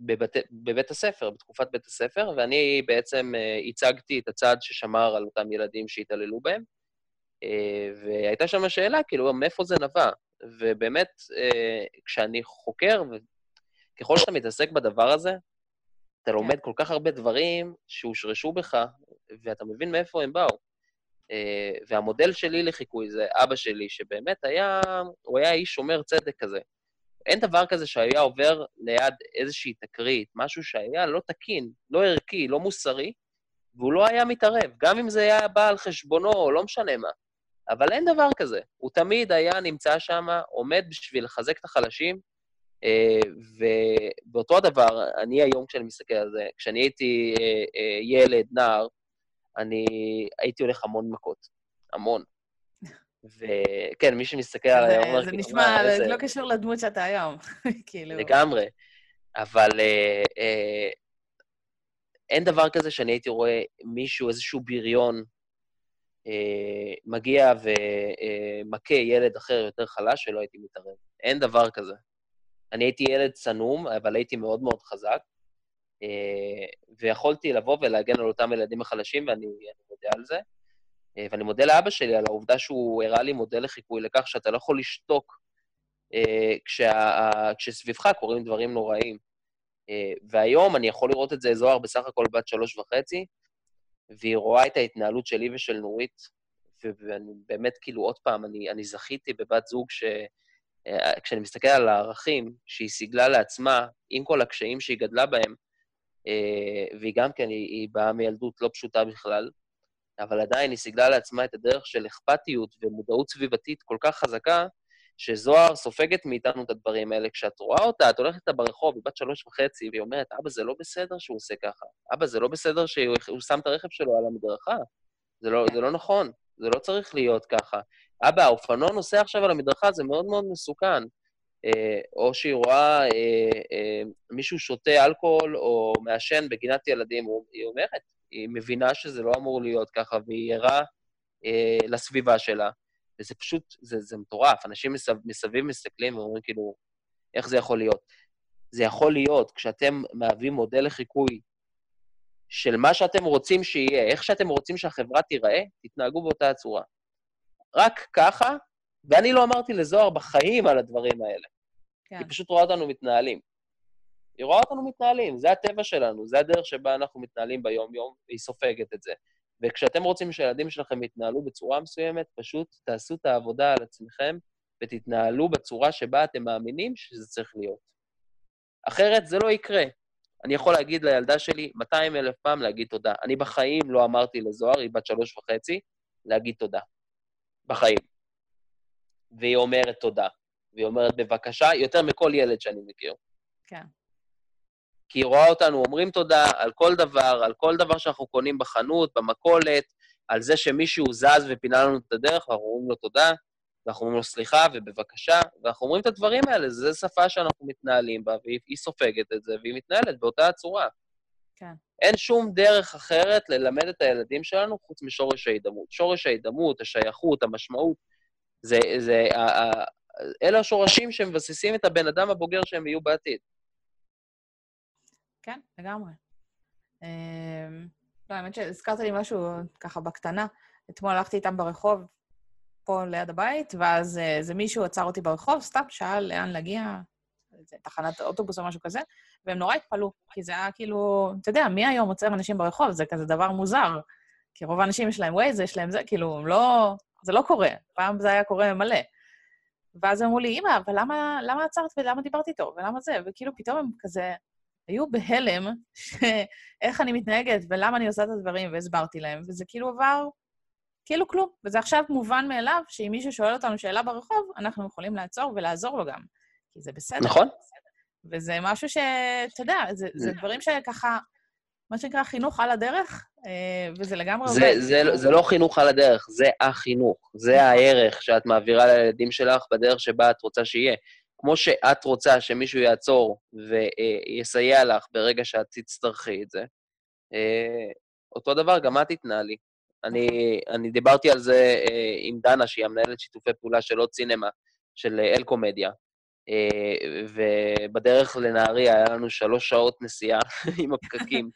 בבית, בבית הספר, בתקופת בית הספר, ואני בעצם הצגתי את הצד ששמר על אותם ילדים שהתעללו בהם. והייתה שם שאלה, כאילו, מאיפה זה נבע? ובאמת, אה, כשאני חוקר, ככל שאתה מתעסק בדבר הזה, אתה כן. לומד כל כך הרבה דברים שהושרשו בך, ואתה מבין מאיפה הם באו. אה, והמודל שלי לחיקוי זה אבא שלי, שבאמת היה, הוא היה איש שומר צדק כזה. אין דבר כזה שהיה עובר ליד איזושהי תקרית, משהו שהיה לא תקין, לא ערכי, לא מוסרי, והוא לא היה מתערב, גם אם זה היה בא על חשבונו, או לא משנה מה. אבל אין דבר כזה. הוא תמיד היה נמצא שם, עומד בשביל לחזק את החלשים, אה, ובאותו הדבר, אני היום, כשאני מסתכל על זה, כשאני הייתי אה, אה, ילד, נער, אני הייתי הולך המון מכות. המון. וכן, מי שמסתכל עליי אומר... זה כאילו, נשמע, זה לא קשור לדמות שאתה היום, כאילו. לגמרי. אבל אין דבר כזה שאני הייתי רואה מישהו, איזשהו בריון, מגיע ומכה ילד אחר יותר חלש ולא הייתי מתערב. אין דבר כזה. אני הייתי ילד צנום, אבל הייתי מאוד מאוד חזק, ויכולתי לבוא ולהגן על אותם ילדים החלשים, ואני מודה על זה. אה, ואני מודה לאבא שלי על העובדה שהוא הראה לי מודל לחיקוי לכך שאתה לא יכול לשתוק אה, כשה, כשסביבך קורים דברים נוראים. אה, והיום אני יכול לראות את זה, זוהר בסך הכל בת שלוש וחצי, והיא רואה את ההתנהלות שלי ושל נורית, ואני באמת, כאילו, עוד פעם, אני, אני זכיתי בבת זוג ש... כשאני מסתכל על הערכים שהיא סיגלה לעצמה, עם כל הקשיים שהיא גדלה בהם, והיא גם כן, היא, היא באה מילדות לא פשוטה בכלל, אבל עדיין היא סיגלה לעצמה את הדרך של אכפתיות ומודעות סביבתית כל כך חזקה, שזוהר סופגת מאיתנו את הדברים האלה. כשאת רואה אותה, את הולכת איתה ברחוב, היא בת שלוש וחצי, והיא אומרת, אבא, זה לא בסדר שהוא עושה ככה. אבא, זה לא בסדר שהוא שם את הרכב שלו על המדרכה. זה לא, זה לא נכון, זה לא צריך להיות ככה. אבא, האופנוע נוסע עכשיו על המדרכה, זה מאוד מאוד מסוכן. אה, או שהיא רואה אה, אה, מישהו שותה אלכוהול או מעשן בגינת ילדים, היא אומרת, היא מבינה שזה לא אמור להיות ככה, והיא ערה אה, לסביבה שלה, וזה פשוט, זה, זה מטורף. אנשים מסב, מסביב מסתכלים ואומרים, כאילו, איך זה יכול להיות? זה יכול להיות כשאתם מהווים מודל לחיקוי של מה שאתם רוצים שיהיה, איך שאתם רוצים שהחברה תיראה, תתנהגו באותה הצורה. רק ככה, ואני לא אמרתי לזוהר בחיים על הדברים האלה. כן. היא פשוט רואה אותנו מתנהלים. היא רואה אותנו מתנהלים, זה הטבע שלנו, זה הדרך שבה אנחנו מתנהלים ביום-יום, והיא סופגת את זה. וכשאתם רוצים שהילדים שלכם יתנהלו בצורה מסוימת, פשוט תעשו את העבודה על עצמכם ותתנהלו בצורה שבה אתם מאמינים שזה צריך להיות. אחרת זה לא יקרה. אני יכול להגיד לילדה שלי 200 אלף פעם להגיד תודה. אני בחיים לא אמרתי לזוהר, היא בת שלוש וחצי, להגיד תודה. בחיים. והיא אומרת תודה. והיא אומרת בבקשה, יותר מכל ילד שאני מכיר. כן. כי היא רואה אותנו אומרים תודה על כל דבר, על כל דבר שאנחנו קונים בחנות, במכולת, על זה שמישהו זז ופינה לנו את הדרך, ואנחנו אומרים לו תודה, ואנחנו אומרים לו סליחה ובבקשה, ואנחנו אומרים את הדברים האלה, זו שפה שאנחנו מתנהלים בה, והיא סופגת את זה, והיא מתנהלת באותה הצורה. כן. אין שום דרך אחרת ללמד את הילדים שלנו חוץ משורש ההידמות. שורש ההידמות, השייכות, המשמעות, זה, זה, אלה השורשים שמבססים את הבן אדם הבוגר שהם יהיו בעתיד. כן, לגמרי. אמ, לא, האמת שהזכרת לי משהו ככה בקטנה. אתמול הלכתי איתם ברחוב, פה ליד הבית, ואז איזה מישהו עצר אותי ברחוב, סתם שאל לאן להגיע, איזה תחנת אוטובוס או משהו כזה, והם נורא התפלאו, כי זה היה כאילו, אתה יודע, מי היום עוצר אנשים ברחוב? זה כזה דבר מוזר. כי רוב האנשים יש להם ווייז, יש להם זה, כאילו, הם לא... זה לא קורה. פעם זה היה קורה מלא. ואז אמרו לי, אמא, אבל למה, למה עצרת ולמה דיברת איתו, ולמה זה? וכאילו, פתאום הם כזה היו בהלם איך אני מתנהגת ולמה אני עושה את הדברים, והסברתי להם, וזה כאילו עבר כאילו כלום. וזה עכשיו מובן מאליו שאם מישהו שואל אותנו שאלה ברחוב, אנחנו יכולים לעצור ולעזור לו גם, כי זה בסדר. נכון. וזה משהו ש... אתה יודע, זה, זה דברים שככה, מה שנקרא חינוך על הדרך, אה, וזה לגמרי זה, עובד. זה, זה לא חינוך על הדרך, זה החינוך. זה נכון. הערך שאת מעבירה לילדים שלך בדרך שבה את רוצה שיהיה. כמו שאת רוצה שמישהו יעצור ויסייע לך ברגע שאת תצטרכי את זה, אה, אותו דבר גם את תתנהלי. אני, אני דיברתי על זה אה, עם דנה, שהיא המנהלת שיתופי פעולה של עוד סינמה, של אל קומדיה, אה, ובדרך לנהריה היה לנו שלוש שעות נסיעה עם הפקקים.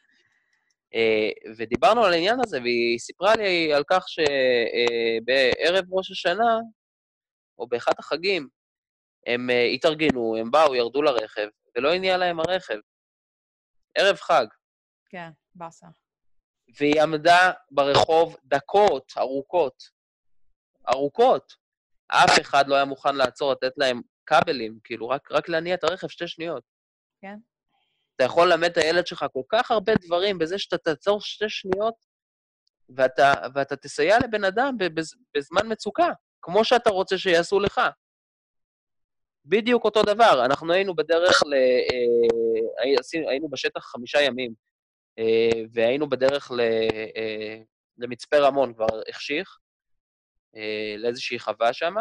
ודיברנו על העניין הזה, והיא סיפרה לי על כך שבערב ראש השנה, או באחד החגים, הם uh, התארגנו, הם באו, ירדו לרכב, ולא הניע להם הרכב. ערב חג. כן, באסה. והיא עמדה ברחוב דקות ארוכות. ארוכות. אף אחד לא היה מוכן לעצור, לתת להם כבלים, כאילו, רק, רק להניע את הרכב שתי שניות. כן. אתה יכול ללמד את הילד שלך כל כך הרבה דברים בזה שאתה תעצור שתי שניות, ואתה, ואתה תסייע לבן אדם בז, בזמן מצוקה, כמו שאתה רוצה שיעשו לך. בדיוק אותו דבר, אנחנו היינו בדרך ל... אה, היינו בשטח חמישה ימים, אה, והיינו בדרך ל... אה, למצפה רמון, כבר החשיך, לאיזושהי חווה שם,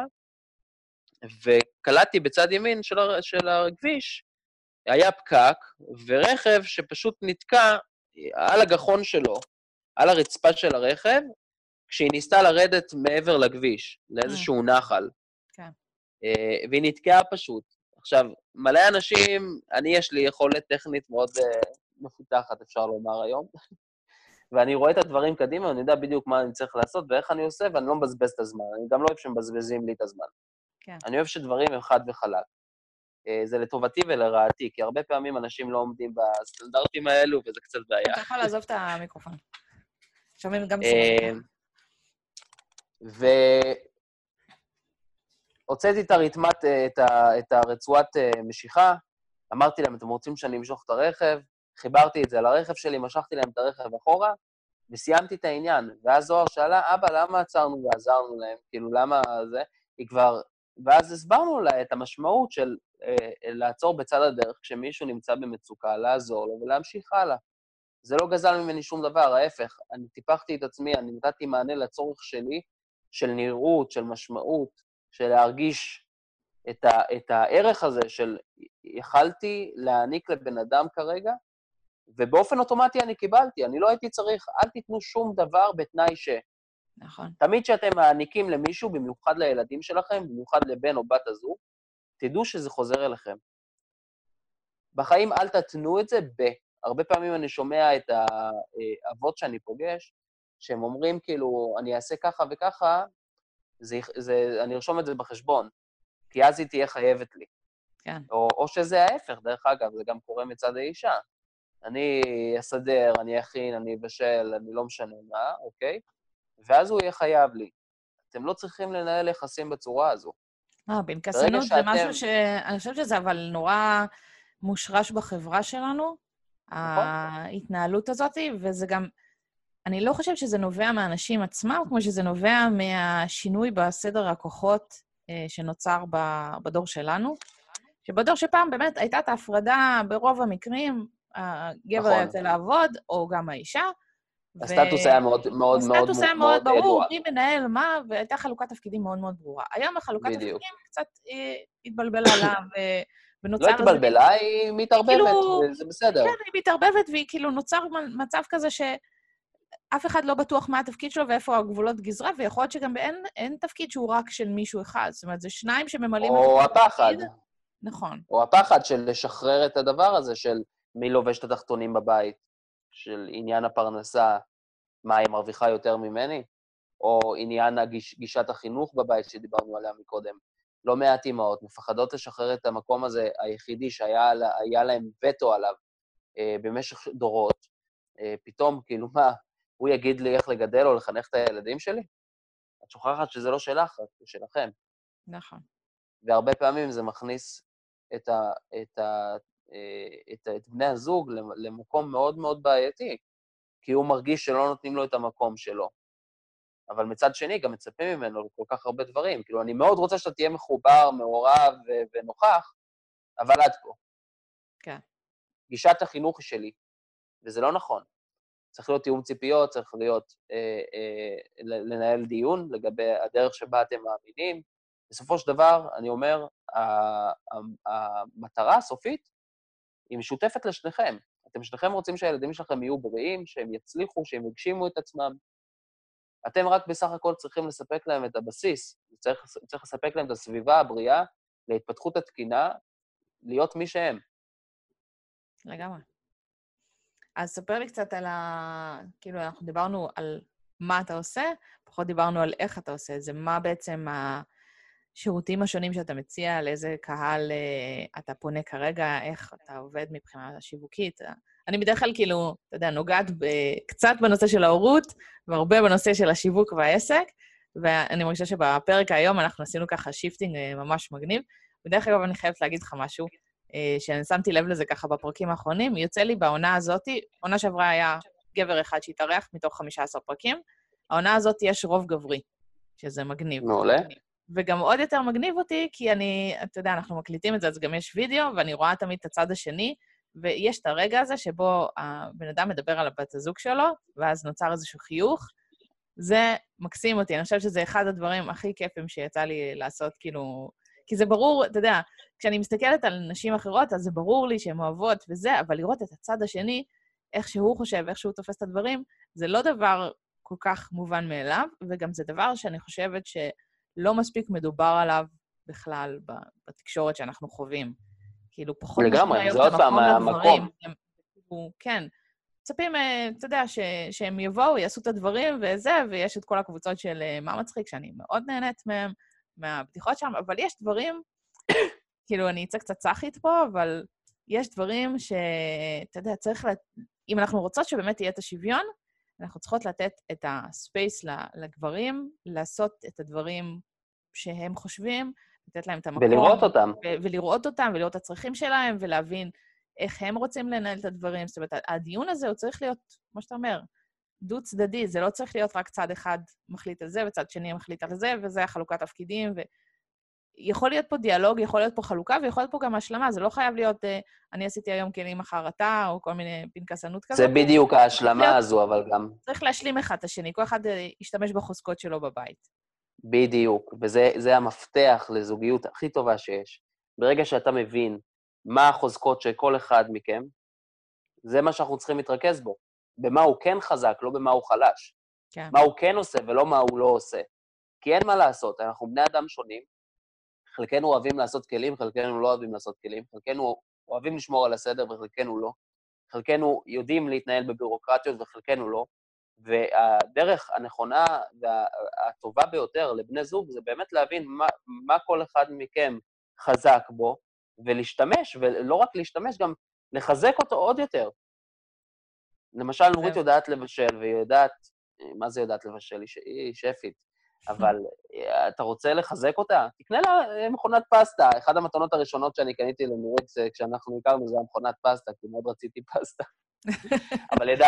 וקלטתי בצד ימין של, הר... של הכביש, היה פקק, ורכב שפשוט נתקע על הגחון שלו, על הרצפה של הרכב, כשהיא ניסתה לרדת מעבר לכביש, לאיזשהו נחל. Uh, והיא נתקעה פשוט. עכשיו, מלא אנשים, אני, יש לי יכולת טכנית מאוד uh, מפותחת, אפשר לומר היום, ואני רואה את הדברים קדימה, ואני יודע בדיוק מה אני צריך לעשות ואיך אני עושה, ואני לא מבזבז את הזמן. אני גם לא אוהב שמבזבזים לי את הזמן. כן. אני אוהב שדברים הם חד וחלק. Uh, זה לטובתי ולרעתי, כי הרבה פעמים אנשים לא עומדים בסטנדרטים האלו, וזה קצת בעיה. אתה יכול לעזוב את המיקרופון. שומעים גם סרטים. והוצאתי את הרתמת, את, ה... את הרצועת אה, משיכה, אמרתי להם, אתם רוצים שאני אמשוך את הרכב? חיברתי את זה לרכב שלי, משכתי להם את הרכב אחורה, וסיימתי את העניין. ואז זוהר שאלה, אבא, למה עצרנו ועזרנו להם? כאילו, למה זה? היא כבר... ואז הסברנו לה את המשמעות של אה, לעצור בצד הדרך כשמישהו נמצא במצוקה, לעזור לו ולהמשיך הלאה. זה לא גזל ממני שום דבר, ההפך, אני טיפחתי את עצמי, אני נתתי מענה לצורך שלי, של נראות, של משמעות, של להרגיש את, ה, את הערך הזה של יכלתי להעניק לבן אדם כרגע, ובאופן אוטומטי אני קיבלתי, אני לא הייתי צריך, אל תיתנו שום דבר בתנאי ש... נכון. תמיד כשאתם מעניקים למישהו, במיוחד לילדים שלכם, במיוחד לבן או בת הזוג, תדעו שזה חוזר אליכם. בחיים אל תתנו את זה ב... הרבה פעמים אני שומע את האבות שאני פוגש, שהם אומרים, כאילו, אני אעשה ככה וככה, זה, זה, אני ארשום את זה בחשבון, כי אז היא תהיה חייבת לי. כן. או, או שזה ההפך, דרך אגב, זה גם קורה מצד האישה. אני אסדר, אני אכין, אני אבשל, אני לא משנה מה, אוקיי? ואז הוא יהיה חייב לי. אתם לא צריכים לנהל יחסים בצורה הזו. אה, פנקסנות זה משהו ש... אני חושבת שזה אבל נורא מושרש בחברה שלנו, נכון. ההתנהלות הזאת, וזה גם... אני לא חושבת שזה נובע מהאנשים עצמם, כמו שזה נובע מהשינוי בסדר הכוחות אה, שנוצר בדור שלנו. שבדור שפעם באמת הייתה את ההפרדה ברוב המקרים, הגבר נכון. יוצא לעבוד, או גם האישה. הסטטוס ו... היה מאוד מאוד מאוד הסטטוס היה מאוד ברור, מי מנהל מה, והייתה חלוקת תפקידים מאוד מאוד ברורה. היום החלוקת תפקידים קצת אה, התבלבלה לה, ונוצר... לא התבלבלה, היא מתערבבת, כאילו, זה בסדר. כן, היא מתערבבת, והיא כאילו נוצר מצב כזה שאף אחד לא בטוח מה התפקיד שלו ואיפה הגבולות גזרה, ויכול להיות שגם אין, אין תפקיד שהוא רק של מישהו אחד. זאת אומרת, זה שניים שממלאים את התפקיד. או הפחד. נכון. או הפחד של לשחרר את הדבר הזה של מי לובש את התחתונים בבית, של עניין הפרנסה, מה, היא מרוויחה יותר ממני? או עניין הגיש, גישת החינוך בבית שדיברנו עליה מקודם. לא מעט אימהות מפחדות לשחרר את המקום הזה, היחידי שהיה להם וטו עליו אה, במשך דורות. אה, פתאום, כאילו, מה, הוא יגיד לי איך לגדל או לחנך את הילדים שלי? את שוכחת שזה לא שלך, זה שלכם. נכון. והרבה פעמים זה מכניס את, ה, את, ה, אה, את, את בני הזוג למקום מאוד מאוד בעייתי, כי הוא מרגיש שלא נותנים לו את המקום שלו. אבל מצד שני, גם מצפים ממנו לכל כך הרבה דברים. כאילו, אני מאוד רוצה שאתה תהיה מחובר, מעורב ונוכח, אבל עד פה. כן. גישת החינוך שלי, וזה לא נכון. צריך להיות תיאום ציפיות, צריך להיות, אה, אה, לנהל דיון לגבי הדרך שבה אתם מאמינים. בסופו של דבר, אני אומר, המטרה הסופית היא משותפת לשניכם. אתם שניכם רוצים שהילדים שלכם יהיו בריאים, שהם יצליחו, שהם יגשימו את עצמם, אתם רק בסך הכל צריכים לספק להם את הבסיס, צריך, צריך לספק להם את הסביבה הבריאה להתפתחות התקינה, להיות מי שהם. לגמרי. אז ספר לי קצת על ה... כאילו, אנחנו דיברנו על מה אתה עושה, פחות דיברנו על איך אתה עושה את זה, מה בעצם השירותים השונים שאתה מציע, לאיזה קהל אה, אתה פונה כרגע, איך אתה עובד מבחינה שיווקית. אני בדרך כלל כאילו, אתה יודע, נוגעת קצת בנושא של ההורות, והרבה בנושא של השיווק והעסק, ואני מרגישה שבפרק היום אנחנו עשינו ככה shifting אה, ממש מגניב, ודרך אגב, אני חייבת להגיד לך משהו, שאני שמתי לב לזה ככה בפרקים האחרונים, יוצא לי בעונה הזאת, עונה שעברה היה גבר אחד שהתארח מתוך 15 פרקים, העונה הזאת יש רוב גברי, שזה מגניב. מעולה. וגם עוד יותר מגניב אותי, כי אני, אתה יודע, אנחנו מקליטים את זה, אז גם יש וידאו, ואני רואה תמיד את הצד השני, ויש את הרגע הזה שבו הבן אדם מדבר על הבת הזוג שלו, ואז נוצר איזשהו חיוך. זה מקסים אותי, אני חושבת שזה אחד הדברים הכי כיפים שיצא לי לעשות, כאילו... כי זה ברור, אתה יודע, כשאני מסתכלת על נשים אחרות, אז זה ברור לי שהן אוהבות וזה, אבל לראות את הצד השני, איך שהוא חושב, איך שהוא תופס את הדברים, זה לא דבר כל כך מובן מאליו, וגם זה דבר שאני חושבת שלא מספיק מדובר עליו בכלל בתקשורת שאנחנו חווים. כאילו, פחות... לגמרי, זה עוד פעם המקום. כן. מצפים, אה, אתה יודע, ש, שהם יבואו, יעשו את הדברים וזה, ויש את כל הקבוצות של אה, מה מצחיק, שאני מאוד נהנית מהם, מהבדיחות שם, אבל יש דברים, כאילו, אני אצא קצת צחית פה, אבל יש דברים שאתה יודע, צריך, לה... אם אנחנו רוצות שבאמת יהיה את השוויון, אנחנו צריכות לתת את הספייס לגברים, לעשות את הדברים שהם חושבים, לתת להם את המקום. ולראות אותם. ו- ולראות אותם, ולראות את הצרכים שלהם, ולהבין איך הם רוצים לנהל את הדברים. זאת אומרת, הדיון הזה הוא צריך להיות, כמו שאתה אומר, דו-צדדי, זה לא צריך להיות רק צד אחד מחליט על זה, וצד שני מחליט על זה, וזה החלוקת תפקידים, ו... יכול להיות פה דיאלוג, יכול להיות פה חלוקה, ויכול להיות פה גם השלמה. זה לא חייב להיות, uh, אני עשיתי היום כלים מחר אתה, או כל מיני פנקסנות כזאת. זה בדיוק ההשלמה להיות, הזו, אבל גם... צריך להשלים אחד את השני, כל אחד uh, ישתמש בחוזקות שלו בבית. בדיוק, וזה המפתח לזוגיות הכי טובה שיש. ברגע שאתה מבין מה החוזקות של כל אחד מכם, זה מה שאנחנו צריכים להתרכז בו. במה הוא כן חזק, לא במה הוא חלש. כן. מה הוא כן עושה ולא מה הוא לא עושה. כי אין מה לעשות, אנחנו בני אדם שונים, חלקנו אוהבים לעשות כלים, חלקנו לא אוהבים לעשות כלים, חלקנו אוהבים לשמור על הסדר וחלקנו לא, חלקנו יודעים להתנהל בביורוקרטיות וחלקנו לא, והדרך הנכונה והטובה ביותר לבני זוג זה באמת להבין מה, מה כל אחד מכם חזק בו, ולהשתמש, ולא רק להשתמש, גם לחזק אותו עוד יותר. למשל, נורית יודעת לבשל, והיא יודעת, מה זה יודעת לבשל? היא שפית. אבל אה, אתה רוצה לחזק אותה? תקנה לה אה, מכונת פסטה. אחת המתנות הראשונות שאני קניתי לנורית כשאנחנו הכרנו זה המכונת פסטה, כי מאוד רציתי פסטה. אבל, ידע,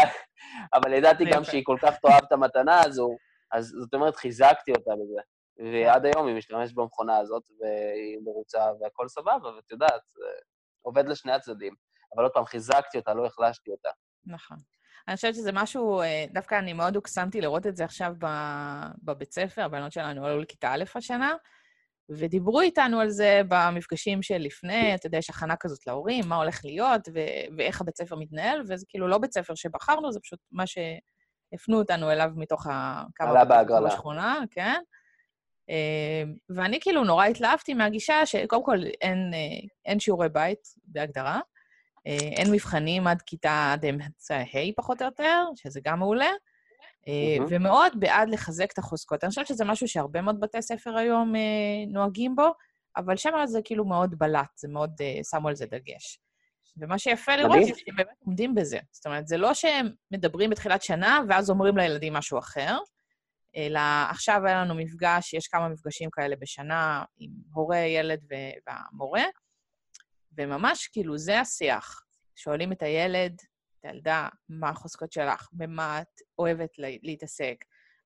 אבל ידעתי גם שהיא כל כך תאהב את המתנה הזו, אז זאת אומרת, חיזקתי אותה בזה. ועד היום היא משתמשת במכונה הזאת, והיא מרוצה והכל סבבה, ואת יודעת, זה עובד לשני הצדדים. אבל עוד פעם, חיזקתי אותה, לא החלשתי אותה. נכון. אני חושבת שזה משהו, אה, דווקא אני מאוד הוקסמתי לראות את זה עכשיו בבית ספר, הבנות שלנו עלו לכיתה א' השנה, ודיברו איתנו על זה במפגשים של לפני, אתה יודע, יש הכנה כזאת להורים, מה הולך להיות ו- ואיך הבית ספר מתנהל, וזה כאילו לא בית ספר שבחרנו, זה פשוט מה שהפנו אותנו אליו מתוך הקו בשכונה, כן? אה, ואני כאילו נורא התלהבתי מהגישה שקודם כל אין, אה, אין שיעורי בית בהגדרה, אין מבחנים עד כיתה, עד אמצע ה' פחות או יותר, שזה גם מעולה, mm-hmm. ומאוד בעד לחזק את החוזקות. אני חושבת שזה משהו שהרבה מאוד בתי ספר היום אה, נוהגים בו, אבל שם זה כאילו מאוד בלט, זה מאוד, שמו על זה דגש. ומה שיפה לראות זה שהם באמת עומדים בזה. זאת אומרת, זה לא שהם מדברים בתחילת שנה ואז אומרים לילדים משהו אחר, אלא עכשיו היה לנו מפגש, יש כמה מפגשים כאלה בשנה עם הורה, ילד והמורה, וממש כאילו זה השיח. שואלים את הילד, את הילדה, מה החוזקות שלך, במה את אוהבת להתעסק,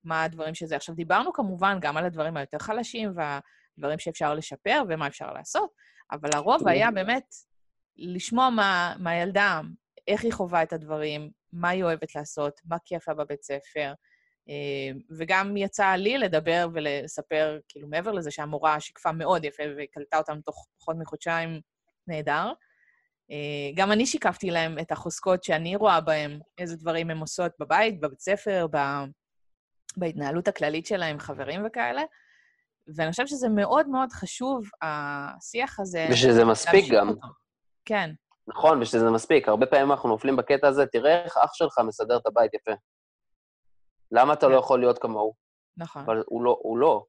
מה הדברים שזה. עכשיו, דיברנו כמובן גם על הדברים היותר חלשים והדברים שאפשר לשפר ומה אפשר לעשות, אבל הרוב היה באמת לשמוע מה, מהילדה, איך היא חווה את הדברים, מה היא אוהבת לעשות, מה כיף לה בבית ספר. אה, וגם יצא לי לדבר ולספר, כאילו, מעבר לזה שהמורה שיקפה מאוד יפה וקלטה אותם תוך פחות מחודשיים, נהדר. אה, גם אני שיקפתי להם את החוזקות שאני רואה בהם, איזה דברים הם עושות בבית, בבית ספר, ב... בהתנהלות הכללית שלהם, חברים וכאלה. ואני חושבת שזה מאוד מאוד חשוב, השיח הזה... ושזה מספיק גם. אותו. כן. נכון, ושזה מספיק. הרבה פעמים אנחנו נופלים בקטע הזה, תראה איך אח שלך מסדר את הבית יפה. למה אתה לא כן. יכול להיות כמוהו? נכון. אבל הוא לא, הוא לא.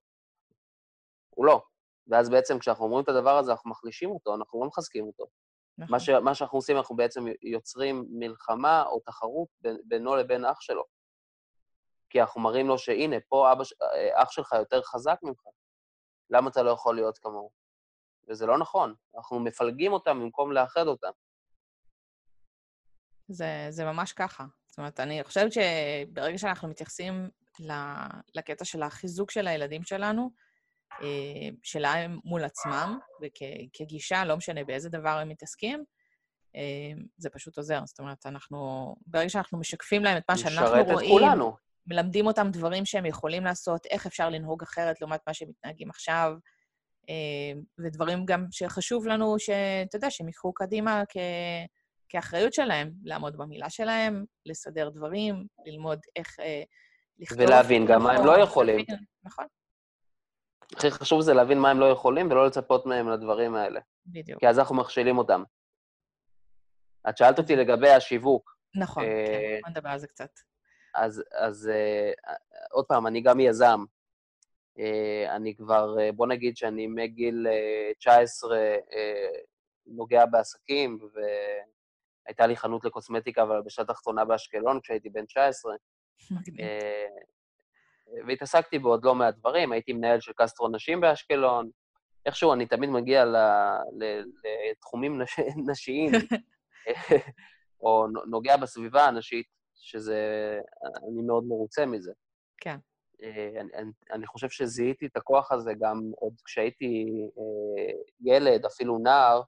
הוא לא. ואז בעצם כשאנחנו אומרים את הדבר הזה, אנחנו מחלישים אותו, אנחנו לא מחזקים אותו. נכון. מה, ש, מה שאנחנו עושים, אנחנו בעצם יוצרים מלחמה או תחרות בין, בינו לבין אח שלו. כי אנחנו מראים לו שהנה, פה אבא, אח שלך יותר חזק ממך, למה אתה לא יכול להיות כמוהו? וזה לא נכון. אנחנו מפלגים אותם במקום לאחד אותם. זה, זה ממש ככה. זאת אומרת, אני חושבת שברגע שאנחנו מתייחסים לקטע של החיזוק של הילדים שלנו, אה, שלהם מול עצמם, וכגישה, לא משנה באיזה דבר הם מתעסקים, אה, זה פשוט עוזר. זאת אומרת, אנחנו, ברגע שאנחנו משקפים להם את מה שאנחנו רואים... משרת את כולנו. מלמדים אותם דברים שהם יכולים לעשות, איך אפשר לנהוג אחרת לעומת מה שהם מתנהגים עכשיו, אה, ודברים גם שחשוב לנו, שאתה יודע, שהם יקחו קדימה כ... כאחריות שלהם, לעמוד במילה שלהם, לסדר דברים, ללמוד איך אה, לכתוב. ולהבין גם מה הם לא יכולים. נכון. הכי חשוב זה להבין מה הם לא יכולים ולא לצפות מהם לדברים האלה. בדיוק. כי אז אנחנו מכשילים אותם. את שאלת אותי לגבי השיווק. נכון, אה, כן, בוא נדבר על זה קצת. אז, אז אה, עוד פעם, אני גם יזם. אה, אני כבר, אה, בוא נגיד שאני מגיל אה, 19 אה, נוגע בעסקים, והייתה לי חנות לקוסמטיקה, אבל בשעת תחתונה באשקלון כשהייתי בן 19. מגניב. אה, והתעסקתי בעוד לא מעט דברים, הייתי מנהל של קסטרו נשים באשקלון. איכשהו אני תמיד מגיע לתחומים נש... נשיים, או נוגע בסביבה הנשית, שזה... אני מאוד מרוצה מזה. כן. אה, אני, אני, אני חושב שזיהיתי את הכוח הזה גם עוד כשהייתי אה, ילד, אפילו נער,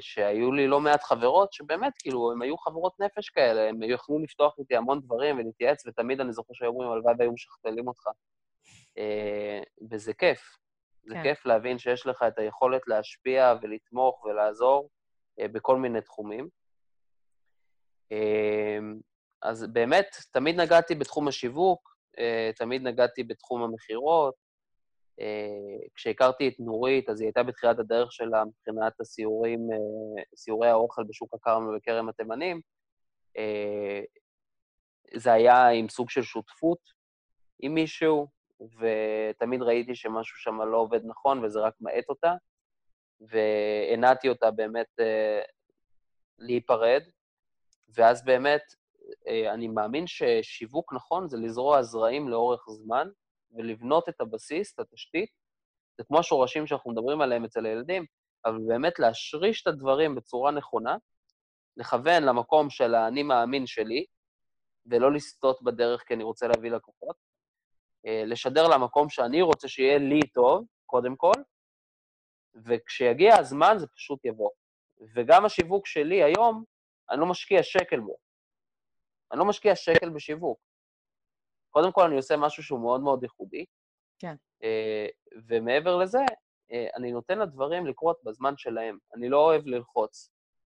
שהיו לי לא מעט חברות שבאמת, כאילו, הן היו חברות נפש כאלה, הן יכלו לפתוח איתי המון דברים ולהתייעץ, ותמיד אני זוכר שהיו אומרים, הלוואי והיו משכפלים אותך. אה, וזה כיף. זה כן. כיף להבין שיש לך את היכולת להשפיע ולתמוך ולעזור אה, בכל מיני תחומים. אז באמת, תמיד נגעתי בתחום השיווק, תמיד נגעתי בתחום המכירות, אה, כשהכרתי את נורית, אז היא הייתה בתחילת הדרך שלה מבחינת הסיורים, אה, סיורי האוכל בשוק הכרמל וכרם התימנים. אה, זה היה עם סוג של שותפות עם מישהו, ותמיד ראיתי שמשהו שם לא עובד נכון וזה רק מאט אותה, והנעתי אותה באמת להיפרד, ואז באמת אני מאמין ששיווק נכון זה לזרוע זרעים לאורך זמן, ולבנות את הבסיס, את התשתית. זה כמו השורשים שאנחנו מדברים עליהם אצל הילדים, אבל באמת להשריש את הדברים בצורה נכונה, לכוון למקום של האני מאמין שלי, ולא לסטות בדרך כי אני רוצה להביא לקוחות, אה, לשדר למקום שאני רוצה שיהיה לי טוב, קודם כל, וכשיגיע הזמן זה פשוט יבוא. וגם השיווק שלי היום, אני לא משקיע שקל בו. אני לא משקיע שקל בשיווק. קודם כל, אני עושה משהו שהוא מאוד מאוד ייחודי. כן. אה, ומעבר לזה, אה, אני נותן לדברים לקרות בזמן שלהם. אני לא אוהב ללחוץ.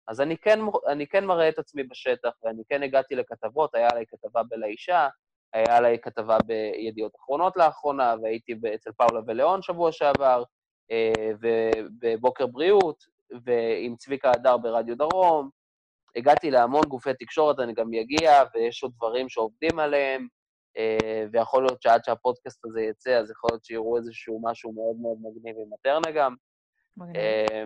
אז אני כן, אני כן מראה את עצמי בשטח, ואני כן הגעתי לכתבות, היה עליי כתבה בלאישה, היה עליי כתבה בידיעות אחרונות לאחרונה, והייתי אצל פאולה וליאון שבוע שעבר, אה, ובבוקר בריאות, ועם צביקה הדר ברדיו דרום. הגעתי להמון גופי תקשורת, אני גם אגיע, ויש עוד דברים שעובדים עליהם. אה, ויכול להיות שעד שהפודקאסט הזה יצא, אז יכול להיות שיראו איזשהו משהו מאוד מאוד מגניב עם מטרנה גם. מגניב. אה,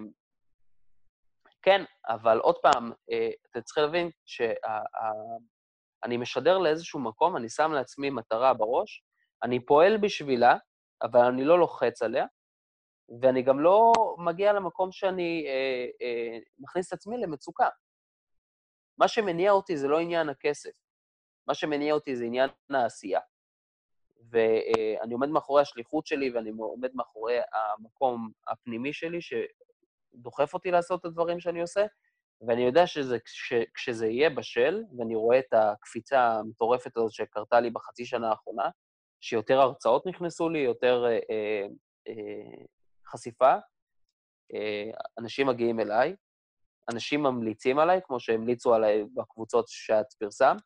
כן, אבל עוד פעם, אה, אתם צריכים להבין שאני משדר לאיזשהו מקום, אני שם לעצמי מטרה בראש, אני פועל בשבילה, אבל אני לא לוחץ עליה, ואני גם לא מגיע למקום שאני אה, אה, מכניס את עצמי למצוקה. מה שמניע אותי זה לא עניין הכסף. מה שמניע אותי זה עניין העשייה. ואני עומד מאחורי השליחות שלי ואני עומד מאחורי המקום הפנימי שלי שדוחף אותי לעשות את הדברים שאני עושה, ואני יודע שזה, כש, כשזה יהיה בשל, ואני רואה את הקפיצה המטורפת הזאת שקרתה לי בחצי שנה האחרונה, שיותר הרצאות נכנסו לי, יותר אה, אה, אה, חשיפה, אה, אנשים מגיעים אליי, אנשים ממליצים עליי, כמו שהמליצו עליי בקבוצות שאת פרסמת,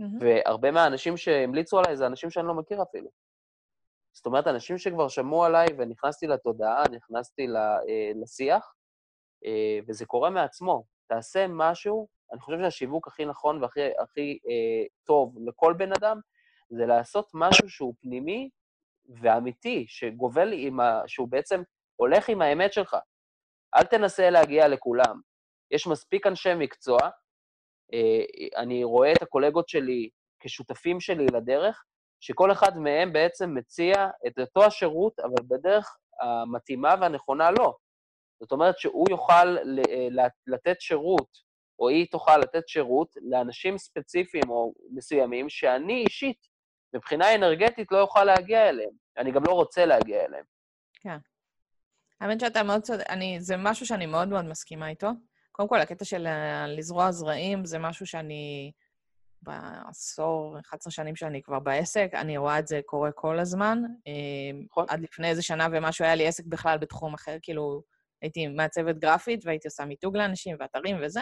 Mm-hmm. והרבה מהאנשים שהמליצו עליי זה אנשים שאני לא מכיר אפילו. זאת אומרת, אנשים שכבר שמעו עליי ונכנסתי לתודעה, נכנסתי אה, לשיח, אה, וזה קורה מעצמו. תעשה משהו, אני חושב שהשיווק הכי נכון והכי הכי, אה, טוב לכל בן אדם, זה לעשות משהו שהוא פנימי ואמיתי, שגובל עם ה... שהוא בעצם הולך עם האמת שלך. אל תנסה להגיע לכולם. יש מספיק אנשי מקצוע אני רואה את הקולגות שלי כשותפים שלי לדרך, שכל אחד מהם בעצם מציע את אותו השירות, אבל בדרך המתאימה והנכונה לו. זאת אומרת שהוא יוכל לתת שירות, או היא תוכל לתת שירות לאנשים ספציפיים או מסוימים שאני אישית, מבחינה אנרגטית, לא אוכל להגיע אליהם. אני גם לא רוצה להגיע אליהם. כן. האמת שאתה מאוד צודק, זה משהו שאני מאוד מאוד מסכימה איתו. קודם כל, הקטע של לזרוע זרעים זה משהו שאני, בעשור, 11 שנים שאני כבר בעסק, אני רואה את זה קורה כל הזמן. נכון. עד לפני איזה שנה ומשהו היה לי עסק בכלל בתחום אחר, כאילו, הייתי מעצבת גרפית והייתי עושה מיתוג לאנשים ואתרים וזה.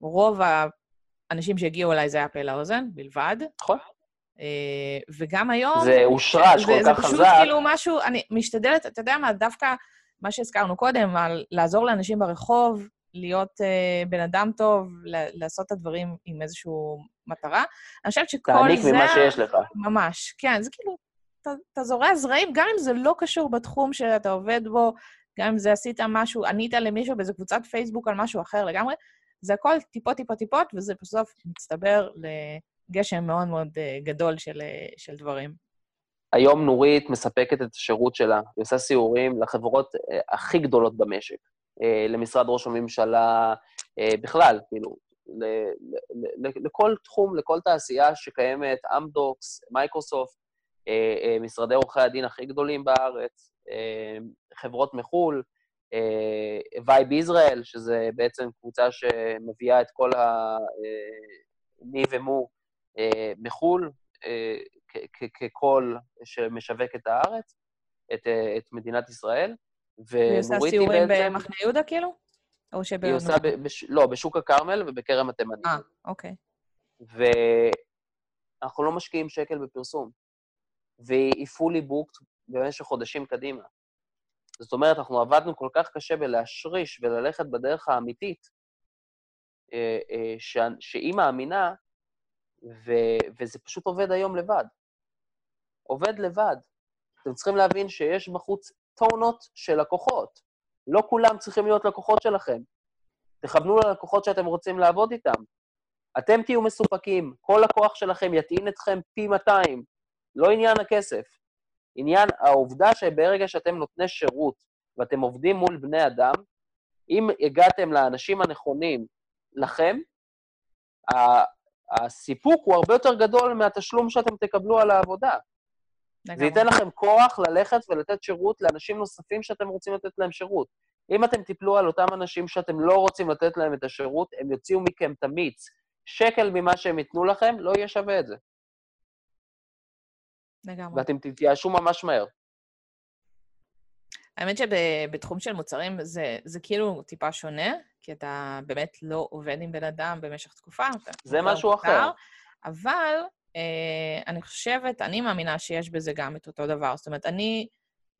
רוב האנשים שהגיעו אליי זה היה פה לאוזן בלבד. נכון. אה, וגם היום... זה הושרש כל כך חזק. זה פשוט כאילו משהו, אני משתדלת, אתה יודע מה, דווקא מה שהזכרנו קודם, על לעזור לאנשים ברחוב, להיות uh, בן אדם טוב, לעשות את הדברים עם איזושהי מטרה. אני חושבת שכל זה... תעניק ממה שיש לך. ממש, כן, זה כאילו, אתה, אתה זורע זרעים, גם אם זה לא קשור בתחום שאתה עובד בו, גם אם זה עשית משהו, ענית למישהו באיזה קבוצת פייסבוק על משהו אחר לגמרי, זה הכל טיפות, טיפות, טיפות, וזה בסוף מצטבר לגשם מאוד מאוד uh, גדול של, uh, של דברים. היום נורית מספקת את השירות שלה, היא עושה סיורים לחברות הכי גדולות במשק. אה, למשרד ראש הממשלה, אה, בכלל, כאילו, לכל תחום, לכל תעשייה שקיימת, אמדוקס, מייקרוסופט, אה, משרדי עורכי הדין הכי גדולים בארץ, חברות מחו"ל, Vibe Israel, שזה בעצם קבוצה שמביאה את כל המי ומי מחו"ל, כקול שמשווק את הארץ, את, את מדינת ישראל. והיא עושה סיורים בעצם... במחנה יהודה, כאילו? או שב... היא עושה, ב... בש... לא, בשוק הכרמל ובכרם התימנים. אה, אוקיי. ואנחנו לא משקיעים שקל בפרסום. והיא fully booked במשך חודשים קדימה. זאת אומרת, אנחנו עבדנו כל כך קשה בלהשריש וללכת בדרך האמיתית, אה, אה, ש... שהיא מאמינה, ו... וזה פשוט עובד היום לבד. עובד לבד. אתם צריכים להבין שיש בחוץ טונות של לקוחות. לא כולם צריכים להיות לקוחות שלכם. תכוונו ללקוחות שאתם רוצים לעבוד איתם. אתם תהיו מסופקים, כל לקוח שלכם יטעין אתכם פי 200. לא עניין הכסף. עניין העובדה שברגע שאתם נותני שירות ואתם עובדים מול בני אדם, אם הגעתם לאנשים הנכונים לכם, הסיפוק הוא הרבה יותר גדול מהתשלום שאתם תקבלו על העבודה. זה ייתן לכם כוח ללכת ולתת שירות לאנשים נוספים שאתם רוצים לתת להם שירות. אם אתם תיפלו על אותם אנשים שאתם לא רוצים לתת להם את השירות, הם יוציאו מכם את המיץ. שקל ממה שהם ייתנו לכם, לא יהיה שווה את זה. לגמרי. ואתם תתייאשו ממש מהר. האמת שבתחום של מוצרים זה, זה כאילו טיפה שונה, כי אתה באמת לא עובד עם בן אדם במשך תקופה. זה משהו אחר. אבל אני חושבת, אני מאמינה שיש בזה גם את אותו דבר. זאת אומרת, אני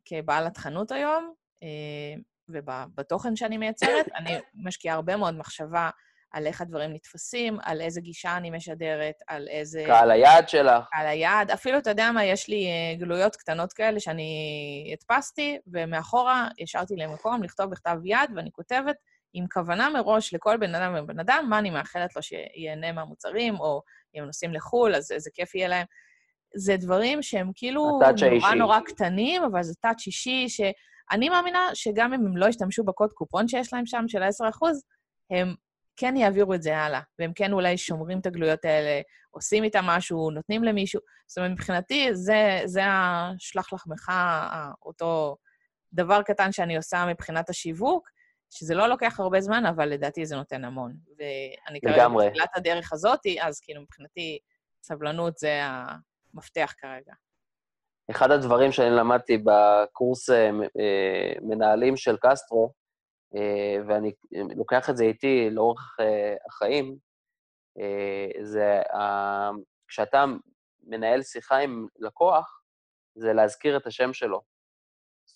כבעלת חנות היום, uh, ובתוכן שאני מייצרת, אני משקיעה הרבה מאוד מחשבה על איך הדברים נתפסים, על איזה גישה אני משדרת, על איזה... קהל היעד שלך. קהל היעד. אפילו, אתה יודע מה, יש לי uh, גלויות קטנות כאלה שאני הדפסתי, ומאחורה השארתי להם מקום לכתוב בכתב יד, ואני כותבת עם כוונה מראש לכל בן אדם ובן אדם, מה אני מאחלת לו שיהנה מהמוצרים, או אם הם נוסעים לחו"ל, אז איזה כיף יהיה להם. זה דברים שהם כאילו נורא נורא קטנים, אבל זה טאצ' אישי, שאני מאמינה שגם אם הם לא ישתמשו בקוד קופון שיש להם שם, של ה-10%, הם כן יעבירו את זה הלאה, והם כן אולי שומרים את הגלויות האלה, עושים איתם משהו, נותנים למישהו. זאת אומרת, מבחינתי, זה, זה השלח לחמך, אותו דבר קטן שאני עושה מבחינת השיווק, שזה לא לוקח הרבה זמן, אבל לדעתי זה נותן המון. ואני כרגע בתחילת הדרך הזאת, אז כאילו מבחינתי סבלנות זה המפתח כרגע. אחד הדברים שאני למדתי בקורס אה, אה, מנהלים של קסטרו, אה, ואני לוקח את זה איתי לאורך החיים, זה כשאתה מנהל שיחה עם לקוח, זה להזכיר את השם שלו.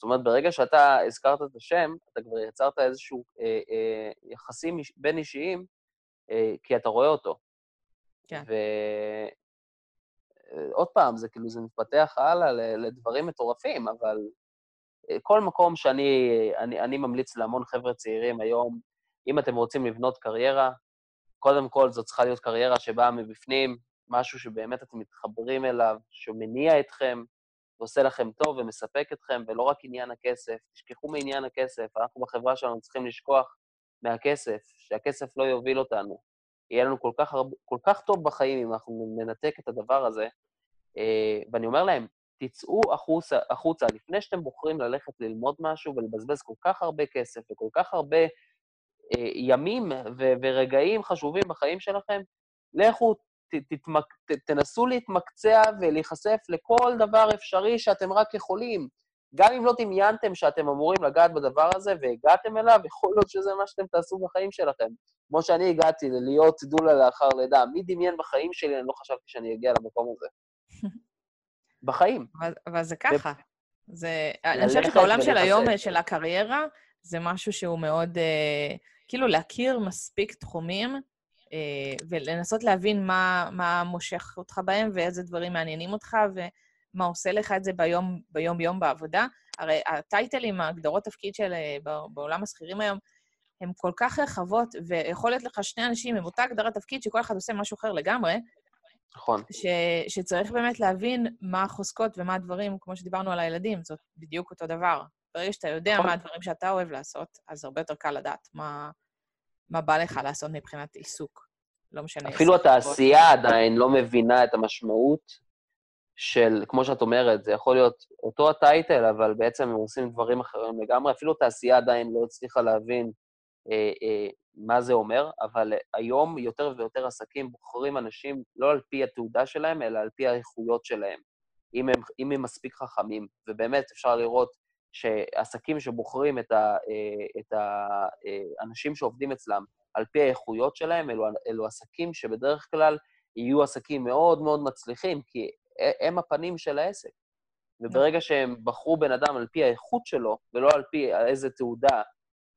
זאת אומרת, ברגע שאתה הזכרת את השם, אתה כבר יצרת איזשהו אה, אה, יחסים בין אישיים, אה, כי אתה רואה אותו. כן. ועוד אה, פעם, זה כאילו, זה מתפתח הלאה לדברים מטורפים, אבל אה, כל מקום שאני אני, אני ממליץ להמון חבר'ה צעירים היום, אם אתם רוצים לבנות קריירה, קודם כל זו צריכה להיות קריירה שבאה מבפנים, משהו שבאמת אתם מתחברים אליו, שמניע אתכם, ועושה לכם טוב ומספק אתכם, ולא רק עניין הכסף. תשכחו מעניין הכסף, אנחנו בחברה שלנו צריכים לשכוח מהכסף, שהכסף לא יוביל אותנו. יהיה לנו כל כך, הרבה, כל כך טוב בחיים אם אנחנו ננתק את הדבר הזה. אה, ואני אומר להם, תצאו החוצה, החוצה, לפני שאתם בוחרים ללכת ללמוד משהו ולבזבז כל כך הרבה כסף וכל כך הרבה אה, ימים ו- ורגעים חשובים בחיים שלכם, לכו, תתמק, ת, תנסו להתמקצע ולהיחשף לכל דבר אפשרי שאתם רק יכולים. גם אם לא דמיינתם שאתם אמורים לגעת בדבר הזה והגעתם אליו, יכול להיות שזה מה שאתם תעשו בחיים שלכם. כמו שאני הגעתי להיות דולה לאחר לידה. מי דמיין בחיים שלי, אני לא חשבתי שאני אגיע למקום הזה. בחיים. אבל, אבל זה ככה. זה, אני חושבת שבעולם של היום, של הקריירה, זה משהו שהוא מאוד, אה, כאילו להכיר מספיק תחומים ולנסות להבין מה, מה מושך אותך בהם ואיזה דברים מעניינים אותך ומה עושה לך את זה ביום, ביום-יום בעבודה. הרי הטייטלים, ההגדרות תפקיד של אה, בעולם השכירים היום, הן כל כך רחבות, ויכול להיות לך שני אנשים עם אותה הגדרת תפקיד שכל אחד עושה משהו אחר לגמרי, נכון. ש, שצריך באמת להבין מה החוזקות ומה הדברים, כמו שדיברנו על הילדים, זאת בדיוק אותו דבר. ברגע שאתה יודע נכון. מה הדברים שאתה אוהב לעשות, אז הרבה יותר קל לדעת מה, מה בא לך לעשות מבחינת עיסוק. לא משנה. אפילו התעשייה עדיין לא מבינה את המשמעות של, כמו שאת אומרת, זה יכול להיות אותו הטייטל, אבל בעצם הם עושים דברים אחרים לגמרי. אפילו התעשייה עדיין לא הצליחה להבין אה, אה, מה זה אומר, אבל היום יותר ויותר עסקים בוחרים אנשים לא על פי התעודה שלהם, אלא על פי האיכויות שלהם, אם הם, אם הם מספיק חכמים. ובאמת, אפשר לראות שעסקים שבוחרים את, ה, אה, את האנשים שעובדים אצלם על פי האיכויות שלהם, אלו, אלו עסקים שבדרך כלל יהיו עסקים מאוד מאוד מצליחים, כי הם הפנים של העסק. וברגע שהם בחרו בן אדם על פי האיכות שלו, ולא על פי איזה תעודה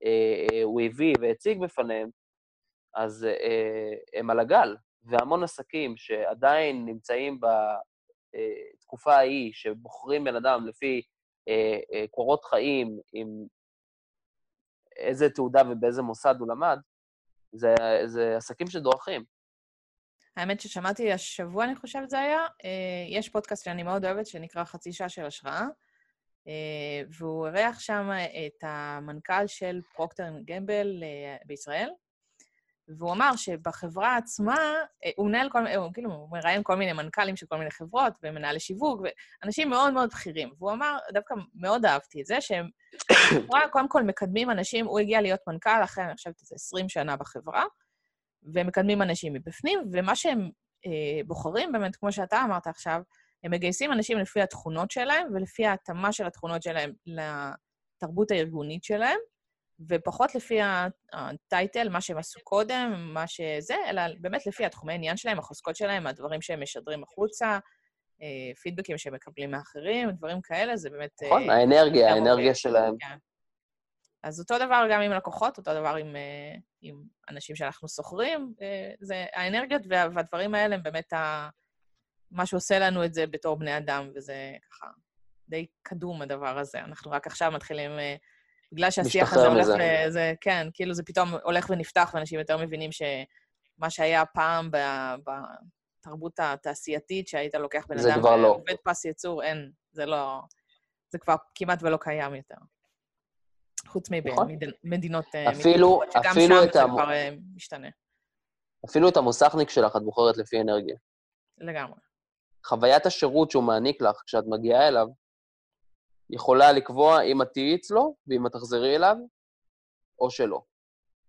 אה, אה, הוא הביא והציג בפניהם, אז אה, הם על הגל. והמון עסקים שעדיין נמצאים בתקופה ההיא, שבוחרים בן אדם לפי קורות חיים, עם איזה תעודה ובאיזה מוסד הוא למד, זה, זה עסקים שדורכים. האמת ששמעתי השבוע, אני חושבת זה היה, יש פודקאסט שאני מאוד אוהבת, שנקרא חצי שעה של השראה, אה, והוא אירח שם את המנכ"ל של פרוקטר גמבל אה, בישראל, והוא אמר שבחברה עצמה, אה, הוא מנהל כל מיני, הוא כאילו, הוא מראיין כל מיני מנכ"לים של כל מיני חברות ומנהלי שיווק, ואנשים מאוד מאוד בכירים. והוא אמר, דווקא מאוד אהבתי את זה, שהם בחברה, קודם כל מקדמים אנשים, הוא הגיע להיות מנכ"ל אחרי, אני חושבת, איזה 20 שנה בחברה, ומקדמים אנשים מבפנים, ומה שהם אה, בוחרים, באמת, כמו שאתה אמרת עכשיו, הם מגייסים אנשים לפי התכונות שלהם ולפי ההתאמה של התכונות שלהם לתרבות הארגונית שלהם, ופחות לפי הטייטל, מה שהם עשו קודם, מה שזה, אלא באמת לפי התחומי העניין שלהם, החוזקות שלהם, הדברים שהם משדרים החוצה, אה, פידבקים שהם מקבלים מאחרים, דברים כאלה, זה באמת... נכון, אה, האנרגיה, האנרגיה שלהם. כן. אז אותו דבר גם עם לקוחות, אותו דבר עם, אה, עם אנשים שאנחנו שוכרים. זה, האנרגיות והדברים האלה הם באמת ה... מה שעושה לנו את זה בתור בני אדם, וזה ככה די קדום, הדבר הזה. אנחנו רק עכשיו מתחילים, בגלל שהשיח הזה הולך... מזה. זה, כן, כאילו זה פתאום הולך ונפתח, ואנשים יותר מבינים שמה שהיה פעם בתרבות התעשייתית, שהיית לוקח בן אדם... כבר לא. פס ייצור, אין, זה לא... זה כבר כמעט ולא קיים יותר. חוץ ממדינות... נכון. אה, אפילו, אפילו את שם זה כבר אה, משתנה. אפילו את המוסכניק שלך את בוחרת לפי אנרגיה. לגמרי. חוויית השירות שהוא מעניק לך כשאת מגיעה אליו, יכולה לקבוע אם את תהיי אצלו ואם את תחזרי אליו, או שלא.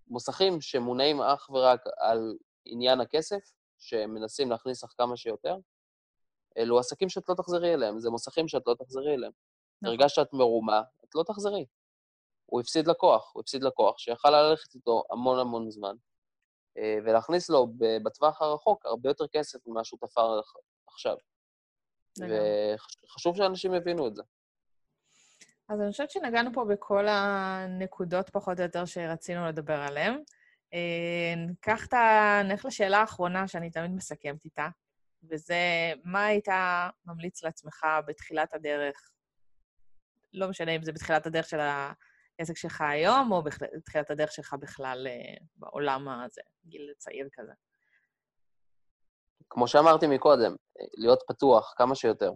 מוסכים שמונעים אך ורק על עניין הכסף, שמנסים להכניס לך כמה שיותר, אלו עסקים שאת לא תחזרי אליהם, זה מוסכים שאת לא תחזרי אליהם. נכון. ברגע שאת מרומה, את לא תחזרי. הוא הפסיד לקוח, הוא הפסיד לקוח שיכל ללכת איתו המון המון זמן, אה, ולהכניס לו בטווח הרחוק הרבה יותר כסף ממה שהוא תפר עכשיו. וחשוב שאנשים יבינו את זה. אז אני חושבת שנגענו פה בכל הנקודות, פחות או יותר, שרצינו לדבר עליהן. אה, ניקח את ה... נלך לשאלה האחרונה שאני תמיד מסכמת איתה, וזה, מה היית ממליץ לעצמך בתחילת הדרך? לא משנה אם זה בתחילת הדרך של העסק שלך היום, או בתחילת הדרך שלך בכלל אה, בעולם הזה, גיל צעיר כזה. כמו שאמרתי מקודם, להיות פתוח כמה שיותר.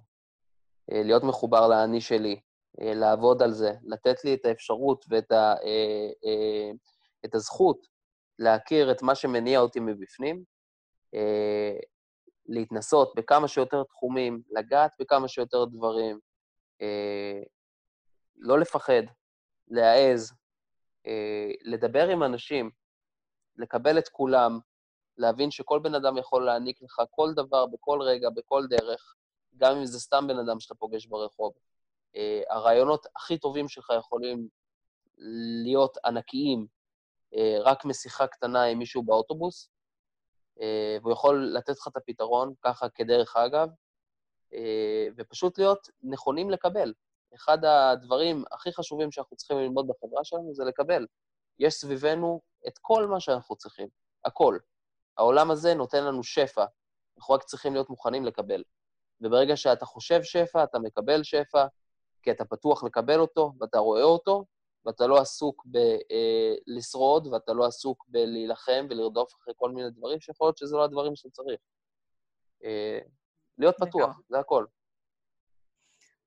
להיות מחובר לאני שלי, לעבוד על זה, לתת לי את האפשרות ואת ה, את הזכות להכיר את מה שמניע אותי מבפנים, להתנסות בכמה שיותר תחומים, לגעת בכמה שיותר דברים, לא לפחד, להעז, לדבר עם אנשים, לקבל את כולם, להבין שכל בן אדם יכול להעניק לך כל דבר, בכל רגע, בכל דרך, גם אם זה סתם בן אדם שאתה פוגש ברחוב. Uh, הרעיונות הכי טובים שלך יכולים להיות ענקיים uh, רק משיחה קטנה עם מישהו באוטובוס, uh, והוא יכול לתת לך את הפתרון, ככה כדרך אגב, ופשוט להיות נכונים לקבל. אחד הדברים הכי חשובים שאנחנו צריכים ללמוד בחברה שלנו זה לקבל. יש סביבנו את כל מה שאנחנו צריכים, הכל. העולם הזה נותן לנו שפע, אנחנו רק צריכים להיות מוכנים לקבל. וברגע שאתה חושב שפע, אתה מקבל שפע, כי אתה פתוח לקבל אותו, ואתה רואה אותו, ואתה לא עסוק בלשרוד, אה, ואתה לא עסוק בלהילחם ולרדוף אחרי כל מיני דברים, שיכול להיות שזה לא הדברים שאתה צריך. אה, להיות פתוח, זה הכל.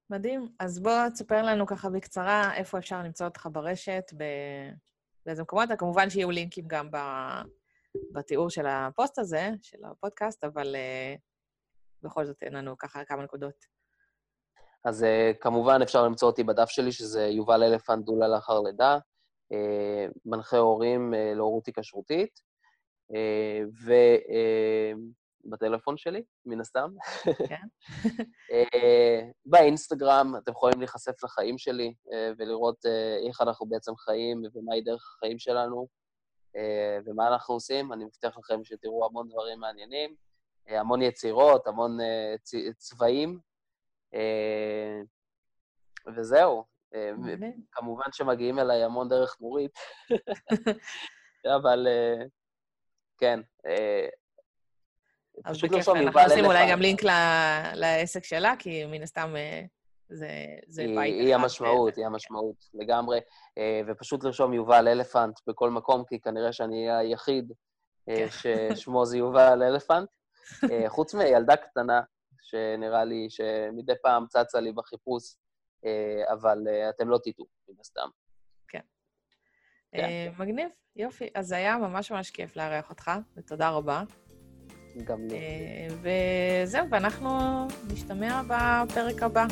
מדהים. אז בוא תספר לנו ככה בקצרה איפה אפשר למצוא אותך ברשת, באיזה מקומות. כמובן שיהיו לינקים גם ב... בתיאור של הפוסט הזה, של הפודקאסט, אבל uh, בכל זאת אין לנו ככה כמה נקודות. אז uh, כמובן אפשר למצוא אותי בדף שלי, שזה יובל אלפנט דולה לאחר לידה, uh, מנחה הורים uh, להורות היקשרותית, uh, ובטלפון uh, שלי, מן הסתם. כן. uh, באינסטגרם אתם יכולים להיחשף לחיים שלי uh, ולראות uh, איך אנחנו בעצם חיים ומהי דרך החיים שלנו. אה, ומה אנחנו עושים? אני מבטיח לכם שתראו המון דברים מעניינים, המון יצירות, המון צבעים, וזהו. כמובן שמגיעים אליי המון דרך נורית, אבל כן. אז בכיף, אנחנו נשים אולי גם לינק לעסק שלה, כי מן הסתם זה, זה היא, בית היא אחד. המשמעות, היא המשמעות, לגמרי. אה, ופשוט לרשום יובל אלפנט בכל מקום, כי כנראה שאני אהיה היחיד אה, כן. ששמו זה יובל אלפנט. אה, חוץ מילדה קטנה, שנראה לי שמדי פעם צצה לי בחיפוש, אבל אתם לא תטעו, מן הסתם. כן. כן. מגניב, יופי. אז זה היה ממש ממש כיף לארח אותך, ותודה רבה. גם לי. וזהו, ואנחנו נשתמע בפרק הבא.